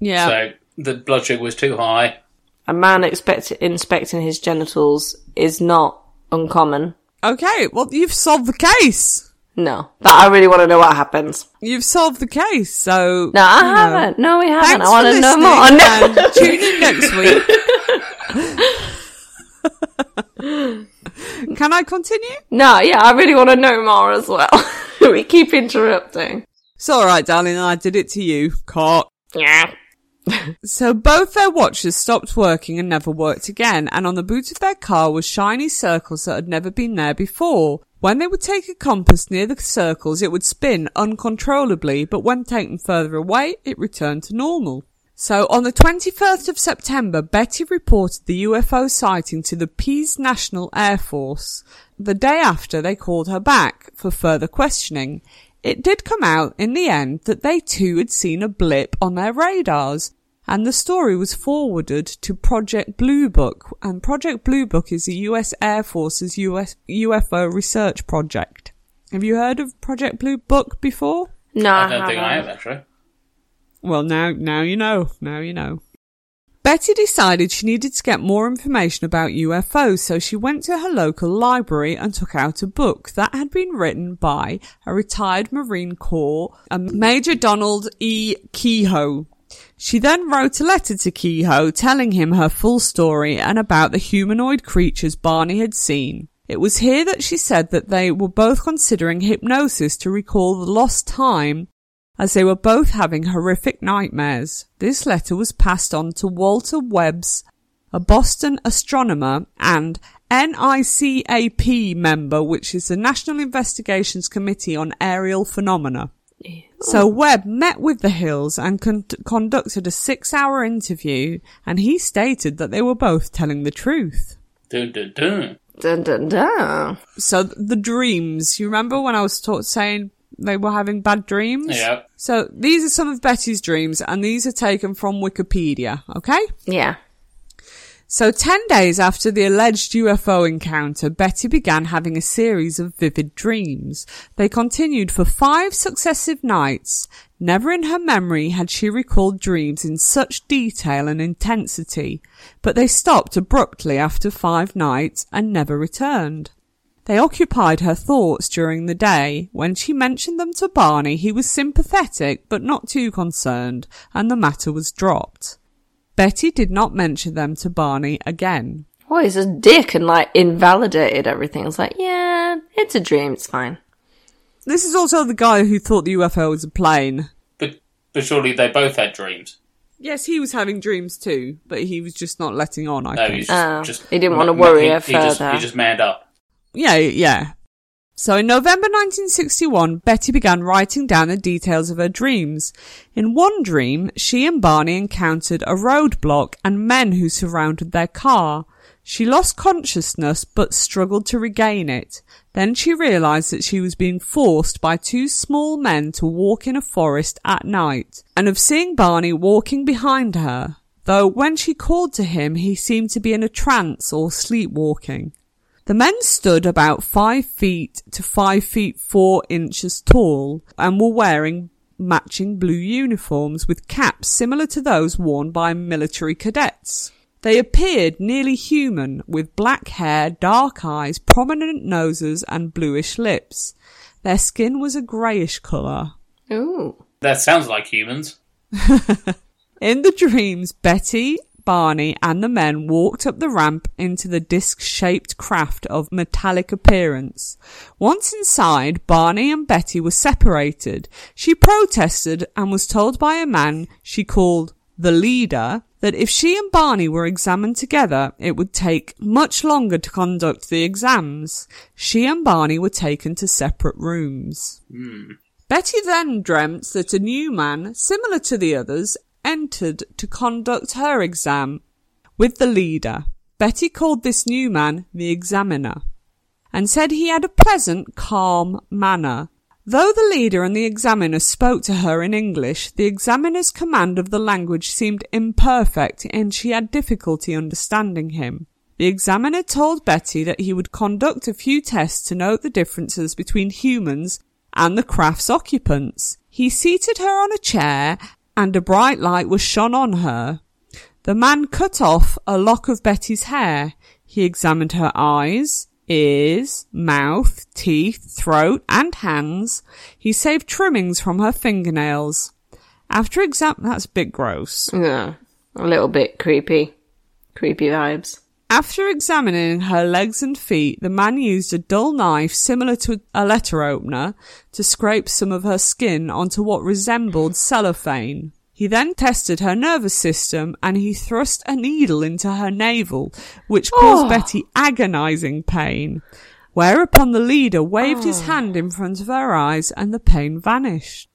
Yeah. so the blood sugar was too high. A man expect- inspecting his genitals is not uncommon. Okay, well, you've solved the case. No, but I really want to know what happens. You've solved the case, so. No, I haven't. No, we haven't. Thanks I want to know more. and tune in next week. Can I continue? no, yeah, I really want to know more as well. we keep interrupting. It's alright, darling, I did it to you. Cock. Yeah. So both their watches stopped working and never worked again, and on the boot of their car was shiny circles that had never been there before. When they would take a compass near the circles, it would spin uncontrollably, but when taken further away, it returned to normal. So on the 21st of September, Betty reported the UFO sighting to the Pease National Air Force. The day after, they called her back for further questioning. It did come out in the end that they too had seen a blip on their radars, and the story was forwarded to Project Blue Book, and Project Blue Book is the US Air Force's US UFO research project. Have you heard of Project Blue Book before? No, I don't think I haven't. actually. Well, now, now you know. Now you know. Betty decided she needed to get more information about UFOs, so she went to her local library and took out a book that had been written by a retired Marine Corps, a Major Donald E. Keyhoe. She then wrote a letter to Keyhoe telling him her full story and about the humanoid creatures Barney had seen. It was here that she said that they were both considering hypnosis to recall the lost time as they were both having horrific nightmares. This letter was passed on to Walter Webbs, a Boston astronomer and NICAP member, which is the National Investigations Committee on Aerial Phenomena. So oh. Webb met with the Hills and con- conducted a six hour interview and he stated that they were both telling the truth. Dun, dun, dun. Dun, dun, dun. So the dreams, you remember when I was taught saying they were having bad dreams. Yeah. So these are some of Betty's dreams, and these are taken from Wikipedia. Okay. Yeah. So 10 days after the alleged UFO encounter, Betty began having a series of vivid dreams. They continued for five successive nights. Never in her memory had she recalled dreams in such detail and intensity, but they stopped abruptly after five nights and never returned. They occupied her thoughts during the day. When she mentioned them to Barney, he was sympathetic but not too concerned, and the matter was dropped. Betty did not mention them to Barney again. Well, he's a dick and like invalidated everything. It's like, yeah, it's a dream. It's fine. This is also the guy who thought the UFO was a plane. But but surely they both had dreams. Yes, he was having dreams too, but he was just not letting on, I No, think. he's just, Oh, just he didn't wanna worry he, her he just, further. he just manned up. Yeah, yeah. So in November 1961, Betty began writing down the details of her dreams. In one dream, she and Barney encountered a roadblock and men who surrounded their car. She lost consciousness but struggled to regain it. Then she realized that she was being forced by two small men to walk in a forest at night and of seeing Barney walking behind her. Though when she called to him, he seemed to be in a trance or sleepwalking. The men stood about five feet to five feet four inches tall and were wearing matching blue uniforms with caps similar to those worn by military cadets. They appeared nearly human with black hair, dark eyes, prominent noses and bluish lips. Their skin was a greyish colour. Ooh. That sounds like humans. In the dreams, Betty, Barney, and the men walked up the ramp into the disc shaped craft of metallic appearance. Once inside, Barney and Betty were separated. She protested and was told by a man she called the leader that if she and Barney were examined together, it would take much longer to conduct the exams. She and Barney were taken to separate rooms. Hmm. Betty then dreamt that a new man, similar to the others, entered to conduct her exam with the leader. Betty called this new man the examiner and said he had a pleasant, calm manner. Though the leader and the examiner spoke to her in English, the examiner's command of the language seemed imperfect and she had difficulty understanding him. The examiner told Betty that he would conduct a few tests to note the differences between humans and the craft's occupants. He seated her on a chair and a bright light was shone on her. The man cut off a lock of Betty's hair. He examined her eyes, ears, mouth, teeth, throat, and hands. He saved trimmings from her fingernails. After exam, that's a bit gross. Yeah. A little bit creepy. Creepy vibes. After examining her legs and feet, the man used a dull knife similar to a letter opener to scrape some of her skin onto what resembled cellophane. He then tested her nervous system and he thrust a needle into her navel, which caused Oh. Betty agonizing pain. Whereupon the leader waved his oh. hand in front of her eyes and the pain vanished.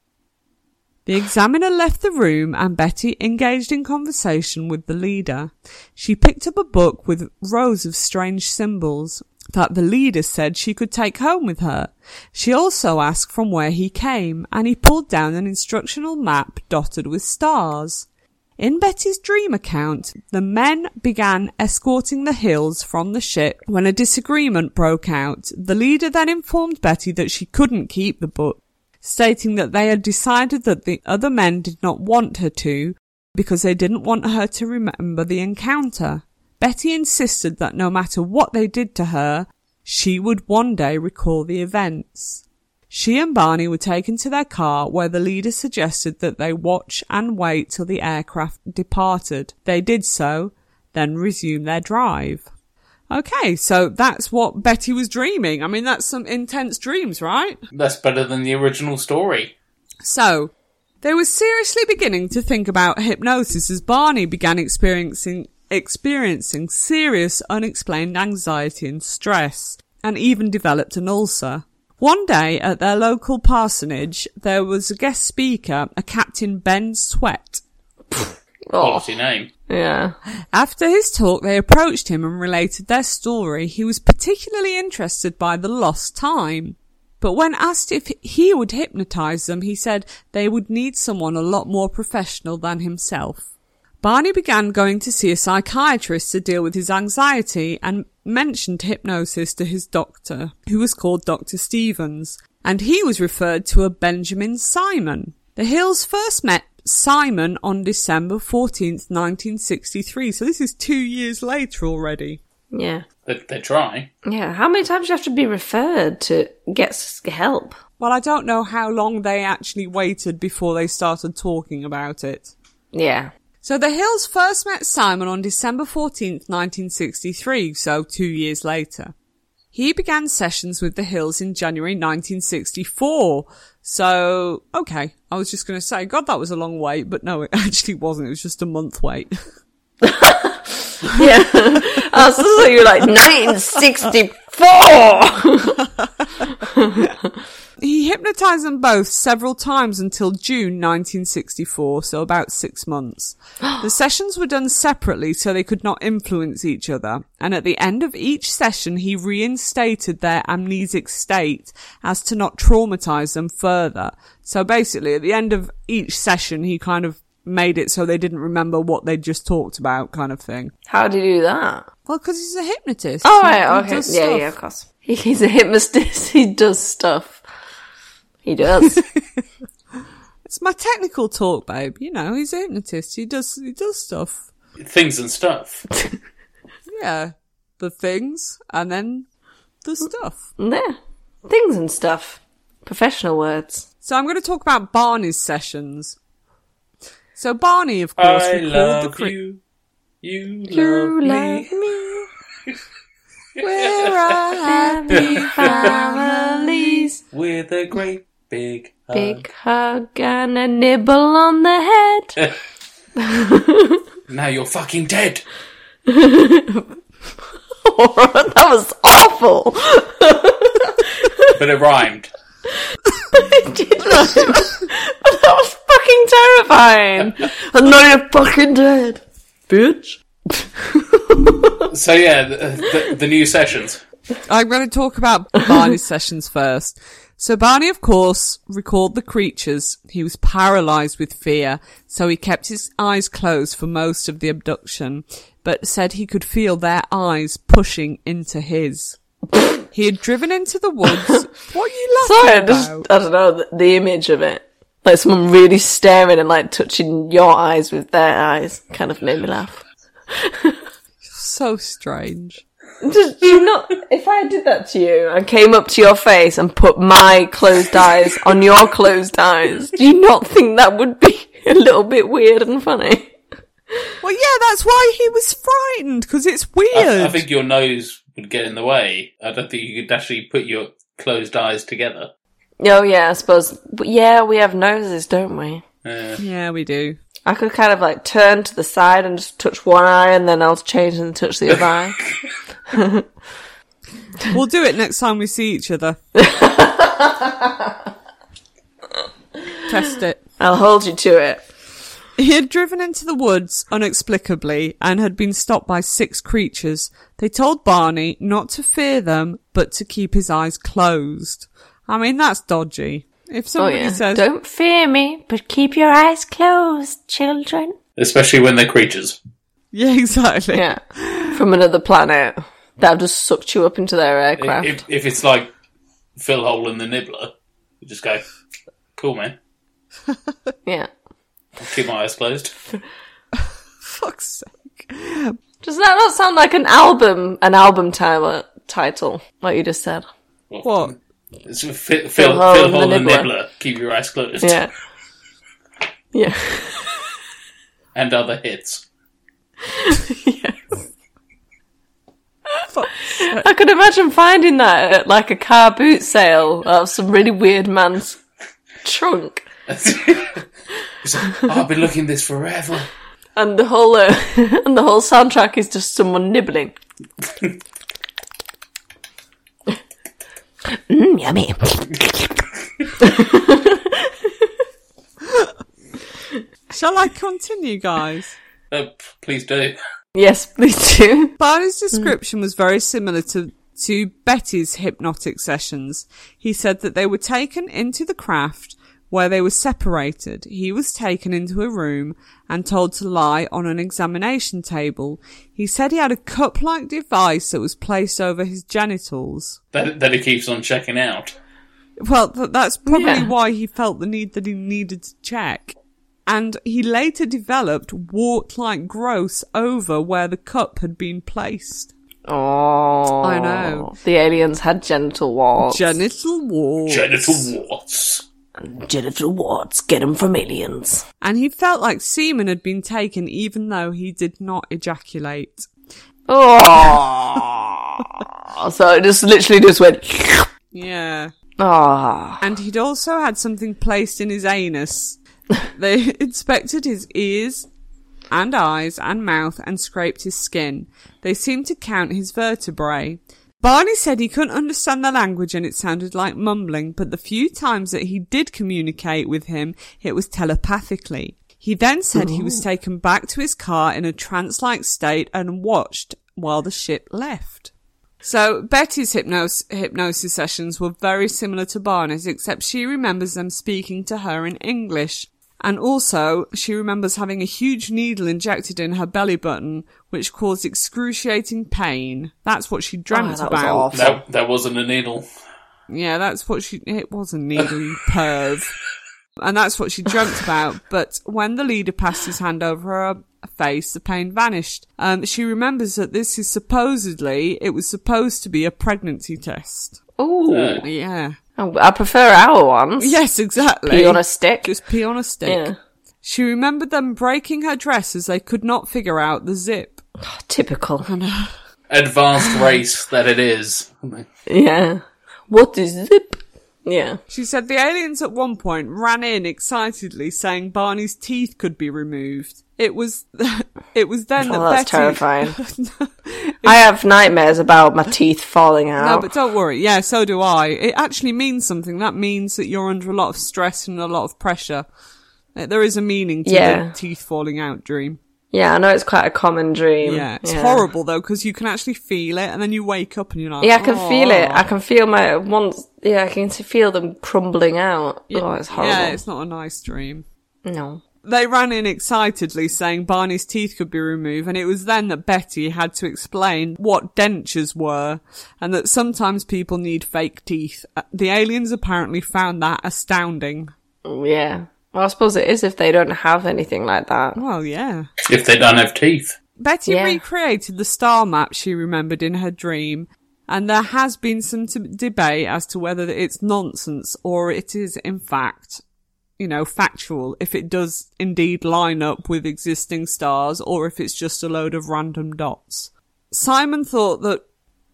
The examiner left the room and Betty engaged in conversation with the leader. She picked up a book with rows of strange symbols that the leader said she could take home with her. She also asked from where he came and he pulled down an instructional map dotted with stars. In Betty's dream account, the men began escorting the hills from the ship when a disagreement broke out. The leader then informed Betty that she couldn't keep the book stating that they had decided that the other men did not want her to because they didn't want her to remember the encounter. Betty insisted that no matter what they did to her, she would one day recall the events. She and Barney were taken to their car where the leader suggested that they watch and wait till the aircraft departed. They did so, then resumed their drive. Okay, so that's what Betty was dreaming. I mean, that's some intense dreams, right? That's better than the original story. So, they were seriously beginning to think about hypnosis as Barney began experiencing experiencing serious unexplained anxiety and stress, and even developed an ulcer. One day at their local parsonage, there was a guest speaker, a Captain Ben Swett. Oh. Quality name. Yeah. After his talk, they approached him and related their story. He was particularly interested by the lost time. But when asked if he would hypnotize them, he said they would need someone a lot more professional than himself. Barney began going to see a psychiatrist to deal with his anxiety and mentioned hypnosis to his doctor, who was called Dr. Stephens, and he was referred to a Benjamin Simon. The Hills first met Simon on December 14th, 1963, so this is two years later already. Yeah. They, they try. Yeah. How many times do you have to be referred to get help? Well, I don't know how long they actually waited before they started talking about it. Yeah. So the Hills first met Simon on December 14th, 1963, so two years later. He began sessions with the Hills in January 1964. So, okay, I was just going to say, God, that was a long wait, but no, it actually wasn't. It was just a month wait. Yeah. I was so you're like 1964. He hypnotized them both several times until June 1964, so about six months. the sessions were done separately so they could not influence each other, and at the end of each session he reinstated their amnesic state as to not traumatize them further. So basically, at the end of each session he kind of made it so they didn't remember what they'd just talked about, kind of thing. How do you do that? Well, because he's a hypnotist. Oh, right. he Okay. Yeah, stuff. yeah, of course. He's a hypnotist. He does stuff. He does. It's my technical talk, babe. You know, he's a hypnotist. He does, he does stuff. Things and stuff. Yeah. The things and then the stuff. there. Things and stuff. Professional words. So I'm going to talk about Barney's sessions. So Barney, of course, I recalled the love cre- you. You You love love me. me. We're a happy Families. With a great big hug. Big hug and a nibble on the head. Now you're fucking dead. that was awful. But it rhymed. It did rhyme. that was fucking terrifying. And now you're fucking dead. Bitch. So yeah, the, the, the new sessions. I'm going to talk about Barney's sessions first. So Barney, of course, recalled the creatures. He was paralyzed with fear, so he kept his eyes closed for most of the abduction, but said he could feel their eyes pushing into his. He had driven into the woods. What are you Sorry, I laughing just, about? I don't know, the, the image of it. Like someone really staring and like touching your eyes with their eyes kind of made me laugh. So strange. Did you not, if I did that to you and came up to your face and put my closed eyes on your closed eyes, do you not think that would be a little bit weird and funny? Well, yeah, that's why he was frightened because it's weird. I, I think your nose would get in the way. I don't think you could actually put your closed eyes together. Oh yeah, I suppose. But yeah, we have noses, don't we? Uh, yeah, we do. I could kind of like turn to the side and just touch one eye and then I'll change and touch the other eye. We'll do it next time we see each other. Test it. I'll hold you to it. He had driven into the woods unexplicably and had been stopped by six creatures. They told Barney not to fear them, but to keep his eyes closed. I mean, that's dodgy. If Oh somebody yeah. says, Don't fear me, but keep your eyes closed, children. especially when they're creatures. yeah, exactly. Yeah. From another planet. That have just sucked you up into their aircraft. If, if it's like Phil Hole and the Nibbler, you just go, cool man. yeah. Keep my eyes closed. Fuck's sake. Does that not sound like an album, an album title, title, like you just said? What? It's Phil, Phil, Phil, Hole Phil and the Hole and the Nibbler. Nibbler. Keep your eyes closed. Yeah. Yeah. And other hits. Fuck. I could imagine finding that at like a car boot sale of some really weird man's trunk. He's like, I've been looking this forever. And the whole uh, and the whole soundtrack is just someone nibbling. Mmm, yummy. Shall I continue, guys? Uh, please do. Yes, please do. Barney's hmm. description was very similar to to Betty's hypnotic sessions. He said that they were taken into the craft where they were separated. He was taken into a room and told to lie on an examination table. He said he had a cup-like device that was placed over his genitals. That, that he keeps on checking out. Well, th- that's probably Yeah. why he felt the need that he needed to check. And he later developed wart-like growths over where the cup had been placed. Oh, I know. The aliens had genital warts. Genital warts. Genital warts. genital warts. Get them from aliens. and he felt like semen had been taken even though he did not ejaculate. Oh, so it just literally just went. Yeah. Oh, And he'd also had something placed in his anus. they inspected his ears and eyes and mouth and scraped his skin. They seemed to count his vertebrae. Barney said he couldn't understand the language and it sounded like mumbling, but the few times that he did communicate with him, it was telepathically. He then said he was oh. taken back to his car in a trance-like state and watched while the ship left. So Betty's hypnos- hypnosis sessions were very similar to Barney's, except she remembers them speaking to her in English. And also, she remembers having a huge needle injected in her belly button, which caused excruciating pain. That's what she dreamt Oh, that was about. awful. That, that wasn't a needle. Yeah, that's what she, it was a needle, perv. And that's what she dreamt about. But when the leader passed his hand over her face, the pain vanished. Um, she remembers that this is supposedly, it was supposed to be a pregnancy test. ooh. Uh, Yeah. Oh, I prefer our ones. Yes, exactly. Pee on a stick. Just pee on a stick. Yeah. She remembered them breaking her dress as they could not figure out the zip. Ah, typical. advanced race that it is. Yeah. What is zip? Yeah. She said the aliens at one point ran in excitedly saying Barney's teeth could be removed. It was, it was then Oh, that that's Betty. terrifying. I have nightmares about my teeth falling out. No, but don't worry. Yeah, so do I. It actually means something. That means that you're under a lot of stress and a lot of pressure. There is a meaning to Yeah. the teeth falling out dream. yeah, I know it's quite a common dream. Yeah, it's horrible though because you can actually feel it, and then you wake up and you're like, Yeah, I can feel it. I can feel my once. Yeah, I can feel them crumbling out. Oh, it's horrible. Yeah, it's not a nice dream. no. They ran in excitedly saying Barney's teeth could be removed and it was then that Betty had to explain what dentures were and that sometimes people need fake teeth. Uh, The aliens apparently found that astounding. Yeah. Well, I suppose it is if they don't have anything like that. Well, yeah. If they don't have teeth. Betty Yeah. recreated the star map she remembered in her dream and there has been some t- debate as to whether it's nonsense or it is in fact you know, factual, if it does indeed line up with existing stars or if it's just a load of random dots. Simon thought that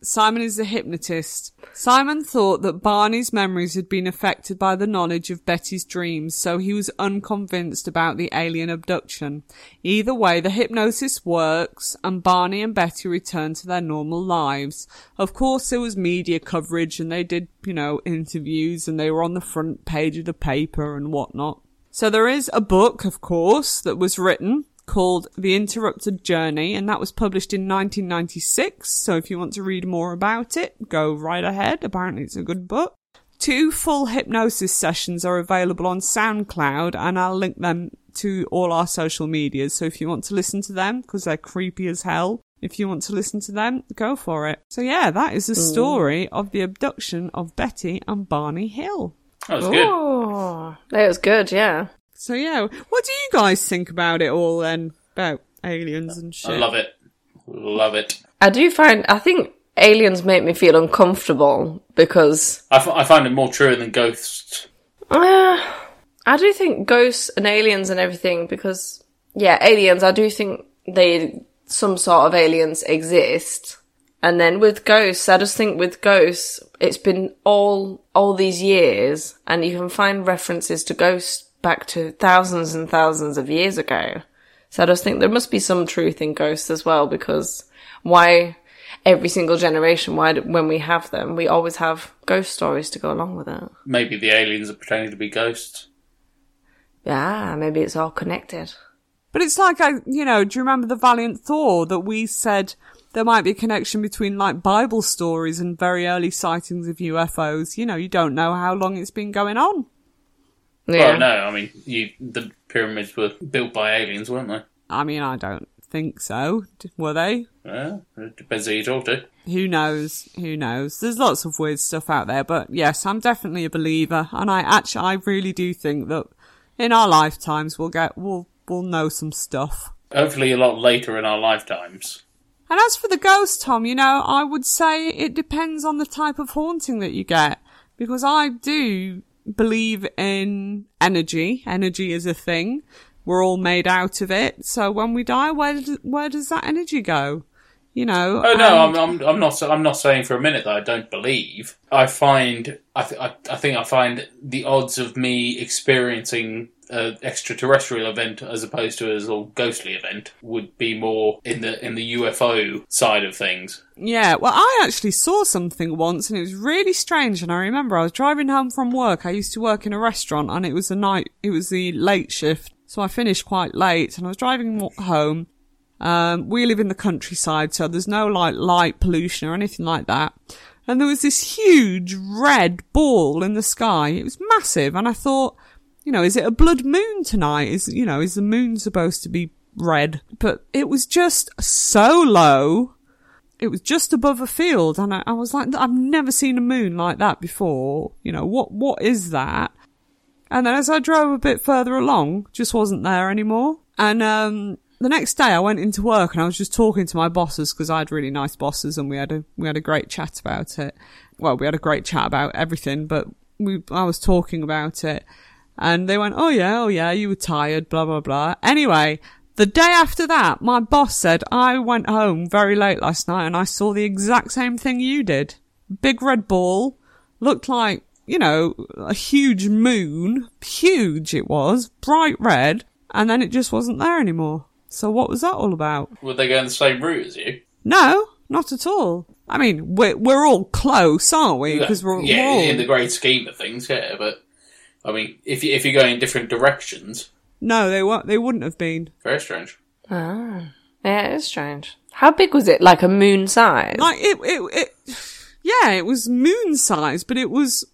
Simon is a hypnotist. Simon thought that Barney's memories had been affected by the knowledge of Betty's dreams, so he was unconvinced about the alien abduction. Either way, the hypnosis works, and Barney and Betty return to their normal lives. Of course, there was media coverage, and they did, you know, interviews, and they were on the front page of the paper and whatnot. So there is a book, of course, that was written called The Interrupted Journey, and that was published in 1996. So if you want to read more about it, go right ahead. Apparently it's a good book. Two full hypnosis sessions are available on SoundCloud, and I'll link them to all our social medias. So if you want to listen to them, because they're creepy as hell, if you want to listen to them, go for it. So yeah, that is the story of the abduction of Betty and Barney Hill. That was good. Oh, that was good. Yeah. So yeah, what do you guys think about it all then? About aliens and shit? I love it. Love it. I do find. I think aliens make me feel uncomfortable because I, f- I find it more true than ghosts. Uh, I do think ghosts and aliens and everything because yeah, aliens. I do think they some sort of aliens exist, and then with ghosts, I just think with ghosts, it's been all all these years, and you can find references to ghosts back to thousands and thousands of years ago. So I just think there must be some truth in ghosts as well because why every single generation, why do, when we have them, we always have ghost stories to go along with it. Maybe the aliens are pretending to be ghosts. Yeah, maybe it's all connected. But it's like I, you know, do you remember the Valiant Thor that we said there might be a connection between like Bible stories and very early sightings of UFOs. You know, you don't know how long it's been going on. Yeah. Well, no, I mean, you, the pyramids were built by aliens, weren't they? I mean, I don't think so. D- Were they? Well, it depends who you talk to. Who knows? Who knows? There's lots of weird stuff out there, but yes, I'm definitely a believer, and I actually, I really do think that in our lifetimes we'll get, we'll, we'll know some stuff. Hopefully, a lot later in our lifetimes. And as for the ghost, Tom, you know, I would say it depends on the type of haunting that you get. Because I do believe in energy. Energy is a thing. We're all made out of it. So when we die, where, where does that energy go? You know? Oh no, and- I'm, I'm, I'm not. I'm not saying for a minute that I don't believe. I find. I, th- I, I think I find the odds of me experiencing an extraterrestrial event as opposed to a little ghostly event would be more in the in the UFO side of things. Yeah, well, I actually saw something once and it was really strange. And I remember I was driving home from work. I used to work in a restaurant and it was the night, it was the late shift. So I finished quite late and I was driving home. Um, we live in the countryside, so there's no like light pollution or anything like that. And there was this huge red ball in the sky. It was massive. And I thought, you know, is it a blood moon tonight? Is, you know, is the moon supposed to be red? But it was just so low. It was just above a field and I, I was like i've never seen a moon like that before. You know what what is that? And then as i drove a bit further along just wasn't there anymore. And um the next day i went into work and i was just talking to my bosses because i had really nice bosses and we had a we had a great chat about it. Well we had a great chat about everything but we i was talking about it and they went oh yeah oh yeah you were tired blah blah blah anyway the day after that, my boss said I went home very late last night and I saw the exact same thing you did. Big red ball, looked like, you know, a huge moon. Huge it was, bright red, and then it just wasn't there anymore. So what was that all about? Would they go in the same route as you? No, not at all. I mean, we're, we're all close, aren't we? Because we're, yeah, we're all... in the great scheme of things, yeah. But I mean, if you, if you're going in different directions, No, they weren't, they wouldn't have been. very strange. Ah. Yeah, it is strange. How big was it? Like a moon size? Like it, it, it, yeah, it was moon size, but it was,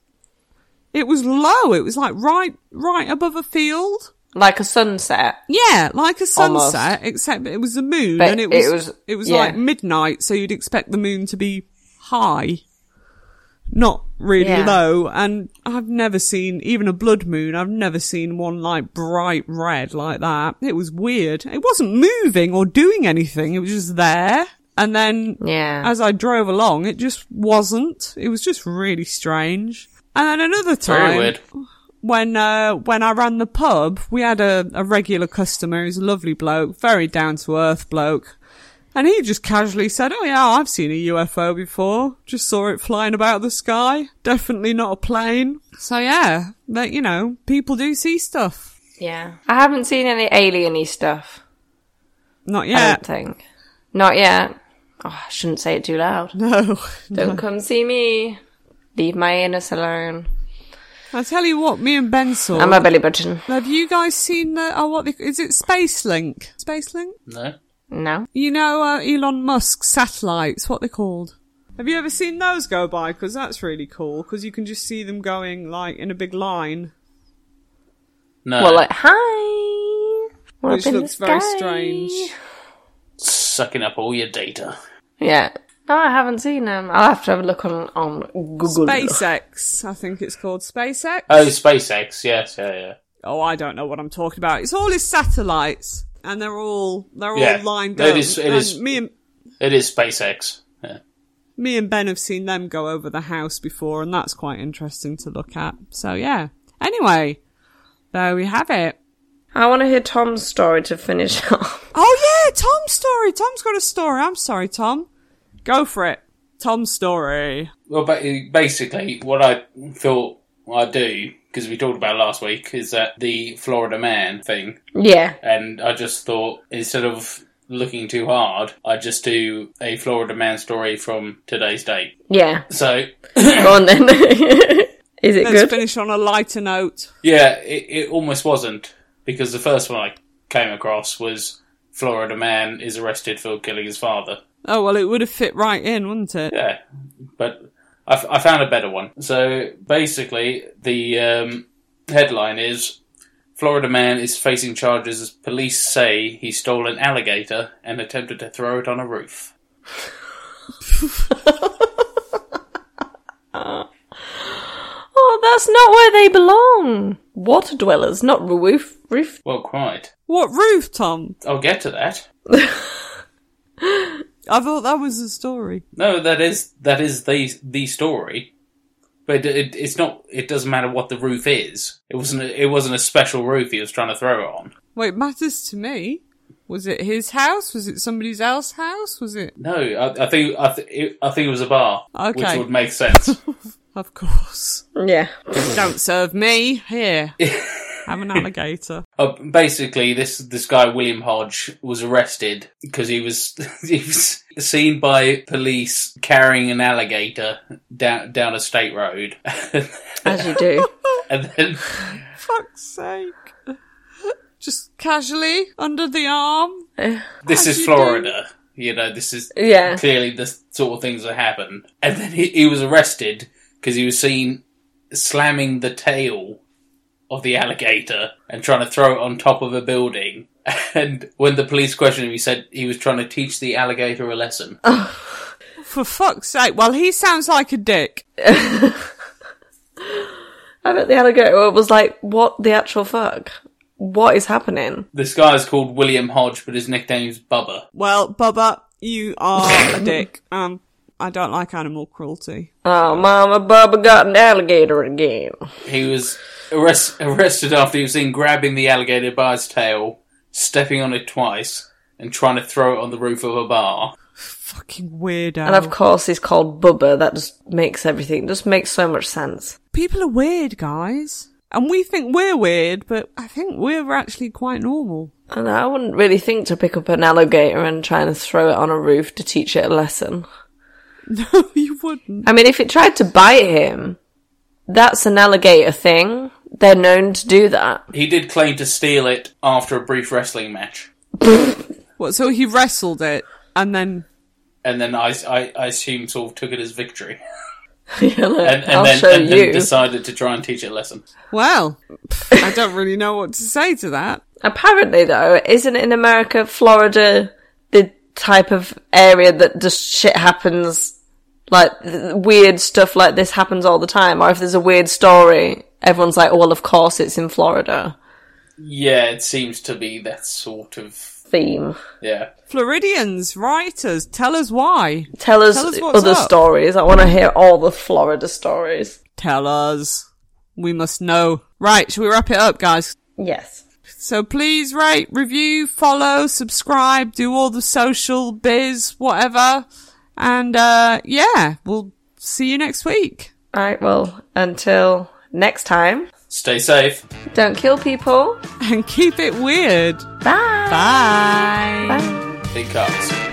it was low. It was like right, right above a field. Like a sunset? Yeah, like a Almost. sunset, except it was the moon, But and it was, it it was- was, yeah. like midnight, so you'd expect the moon to be high, not really Yeah. low. And I've never seen even a blood moon. I've never seen one like bright red like that. It was weird. It wasn't moving or doing anything. It was just there. And then Yeah. as I drove along, it just wasn't. It was just really strange. And then another Very time, weird. when uh, when I ran the pub, we had a, a regular customer who's a lovely bloke, very down to earth bloke. And he just casually said, Oh yeah, I've seen a UFO before. Just saw it flying about the sky. Definitely not a plane. So yeah, but you know, people do see stuff. yeah. I haven't seen any alien-y stuff. Not yet. I don't think. Not yet. Oh, I shouldn't say it too loud. No. Don't come see me. Leave my anus alone. I tell you what, me and Ben saw. I'm a belly button. Have you guys seen the, oh what, the, is it Space Link? Space Link? No. No. You know uh, Elon Musk's satellites, what they're called. Have you ever seen those go by? Because that's really cool. Because you can just see them going like in a big line, No. Well, like, hi. We're which up in the looks very sky. strange. Sucking up all your data. Yeah. No, I haven't seen them. I'll have to have a look on, on Google. SpaceX, I think it's called SpaceX. Oh, SpaceX. Yes, yeah, yeah. Oh, I don't know what I'm talking about. It's all his satellites, and they're all they're Yeah. all lined It up. is- it and is- me and It is SpaceX. Yeah. me and Ben have seen them go over the house before, and that's quite interesting to look at. So yeah. Anyway, there we have it. I want to hear Tom's story to finish off. Oh yeah, Tom's story. Tom's got a story. I'm sorry, Tom. Go for it. Tom's story. Well, basically, what I thought I'd do, because we talked about last week, is that the Florida man thing. Yeah. And I just thought, instead of looking too hard, I'd just do a Florida man story from today's date. Yeah. So, Go on then. Is it Let's good? finish on a lighter note. yeah, it, it almost wasn't, because the first one I came across was Florida man is arrested for killing his father. Oh, well, it would have fit right in, wouldn't it? Yeah, but I, f- I found a better one. So basically, the um, headline is Florida man is facing charges as police say he stole an alligator and attempted to throw it on a roof. Oh, that's not where they belong. Water dwellers, not roof. Roof. Well, quite. What roof, Tom? I'll get to that. I thought that was the story. No, that is that is the the story. But it, it, it's not. It doesn't matter what the roof is. It wasn't. A, it wasn't a special roof he was trying to throw it on. Well, it matters to me. Was it his house? Was it somebody else's house? Was it? No, I, I think I, th- it, I think it was a bar, okay. which would make sense. Of course. Yeah. Don't serve me. Here. Have an alligator. Uh, basically, this this guy William Hodge was arrested because he was he was seen by police carrying an alligator down down a state road, As you do. and then Fuck's sake. Just casually under the arm. this As is you Florida. You know, this is Yeah. clearly the sort of things that happen. And then he, he was arrested because he was seen slamming the tail of the alligator and trying to throw it on top of a building. And when the police questioned him, he said he was trying to teach the alligator a lesson. For fuck's sake. Well, he sounds like a dick. I bet the alligator was like, what the actual fuck? What is happening? This guy is called William Hodge, but his nickname's Bubba. Well, Bubba, you are a dick. Um, I don't like animal cruelty. Oh, Mama Bubba got an alligator again. He was arrest- arrested after he was seen grabbing the alligator by its tail, stepping on it twice, and trying to throw it on the roof of a bar. Fucking weirdo. And of course, he's called Bubba. That just makes everything, just makes so much sense. People are weird, guys. And we think we're weird, but I think we're actually quite normal. And I wouldn't really think to pick up an alligator and try and throw it on a roof to teach it a lesson. No, you wouldn't. I mean, if it tried to bite him, that's an alligator thing. They're known to do that. He did claim to steal it after a brief wrestling match. What, so he wrestled it, and then... And then I, I, I assume sort of took it as victory. You're like, And, and I'll then, show and then decided to try and teach it a lesson. Well, I don't really know what to say to that. Apparently, though, isn't it in America, Florida, the type of area that just shit happens, like weird stuff like this happens all the time? Or if there's a weird story, everyone's like, oh, well, of course it's in Florida. Yeah, it seems to be that sort of. Theme. Yeah. Floridians, writers, tell us why. Tell us, Tell us other up. stories. I want to hear all the Florida stories. Tell us. We must know. Right, shall we wrap it up, guys? Yes. So please rate, review, follow, subscribe, do all the social biz, whatever. And, uh, yeah, we'll see you next week. All right. Well, until next time, Stay safe. don't kill people. And keep it weird. Bye. Bye. Bye. Big cuts.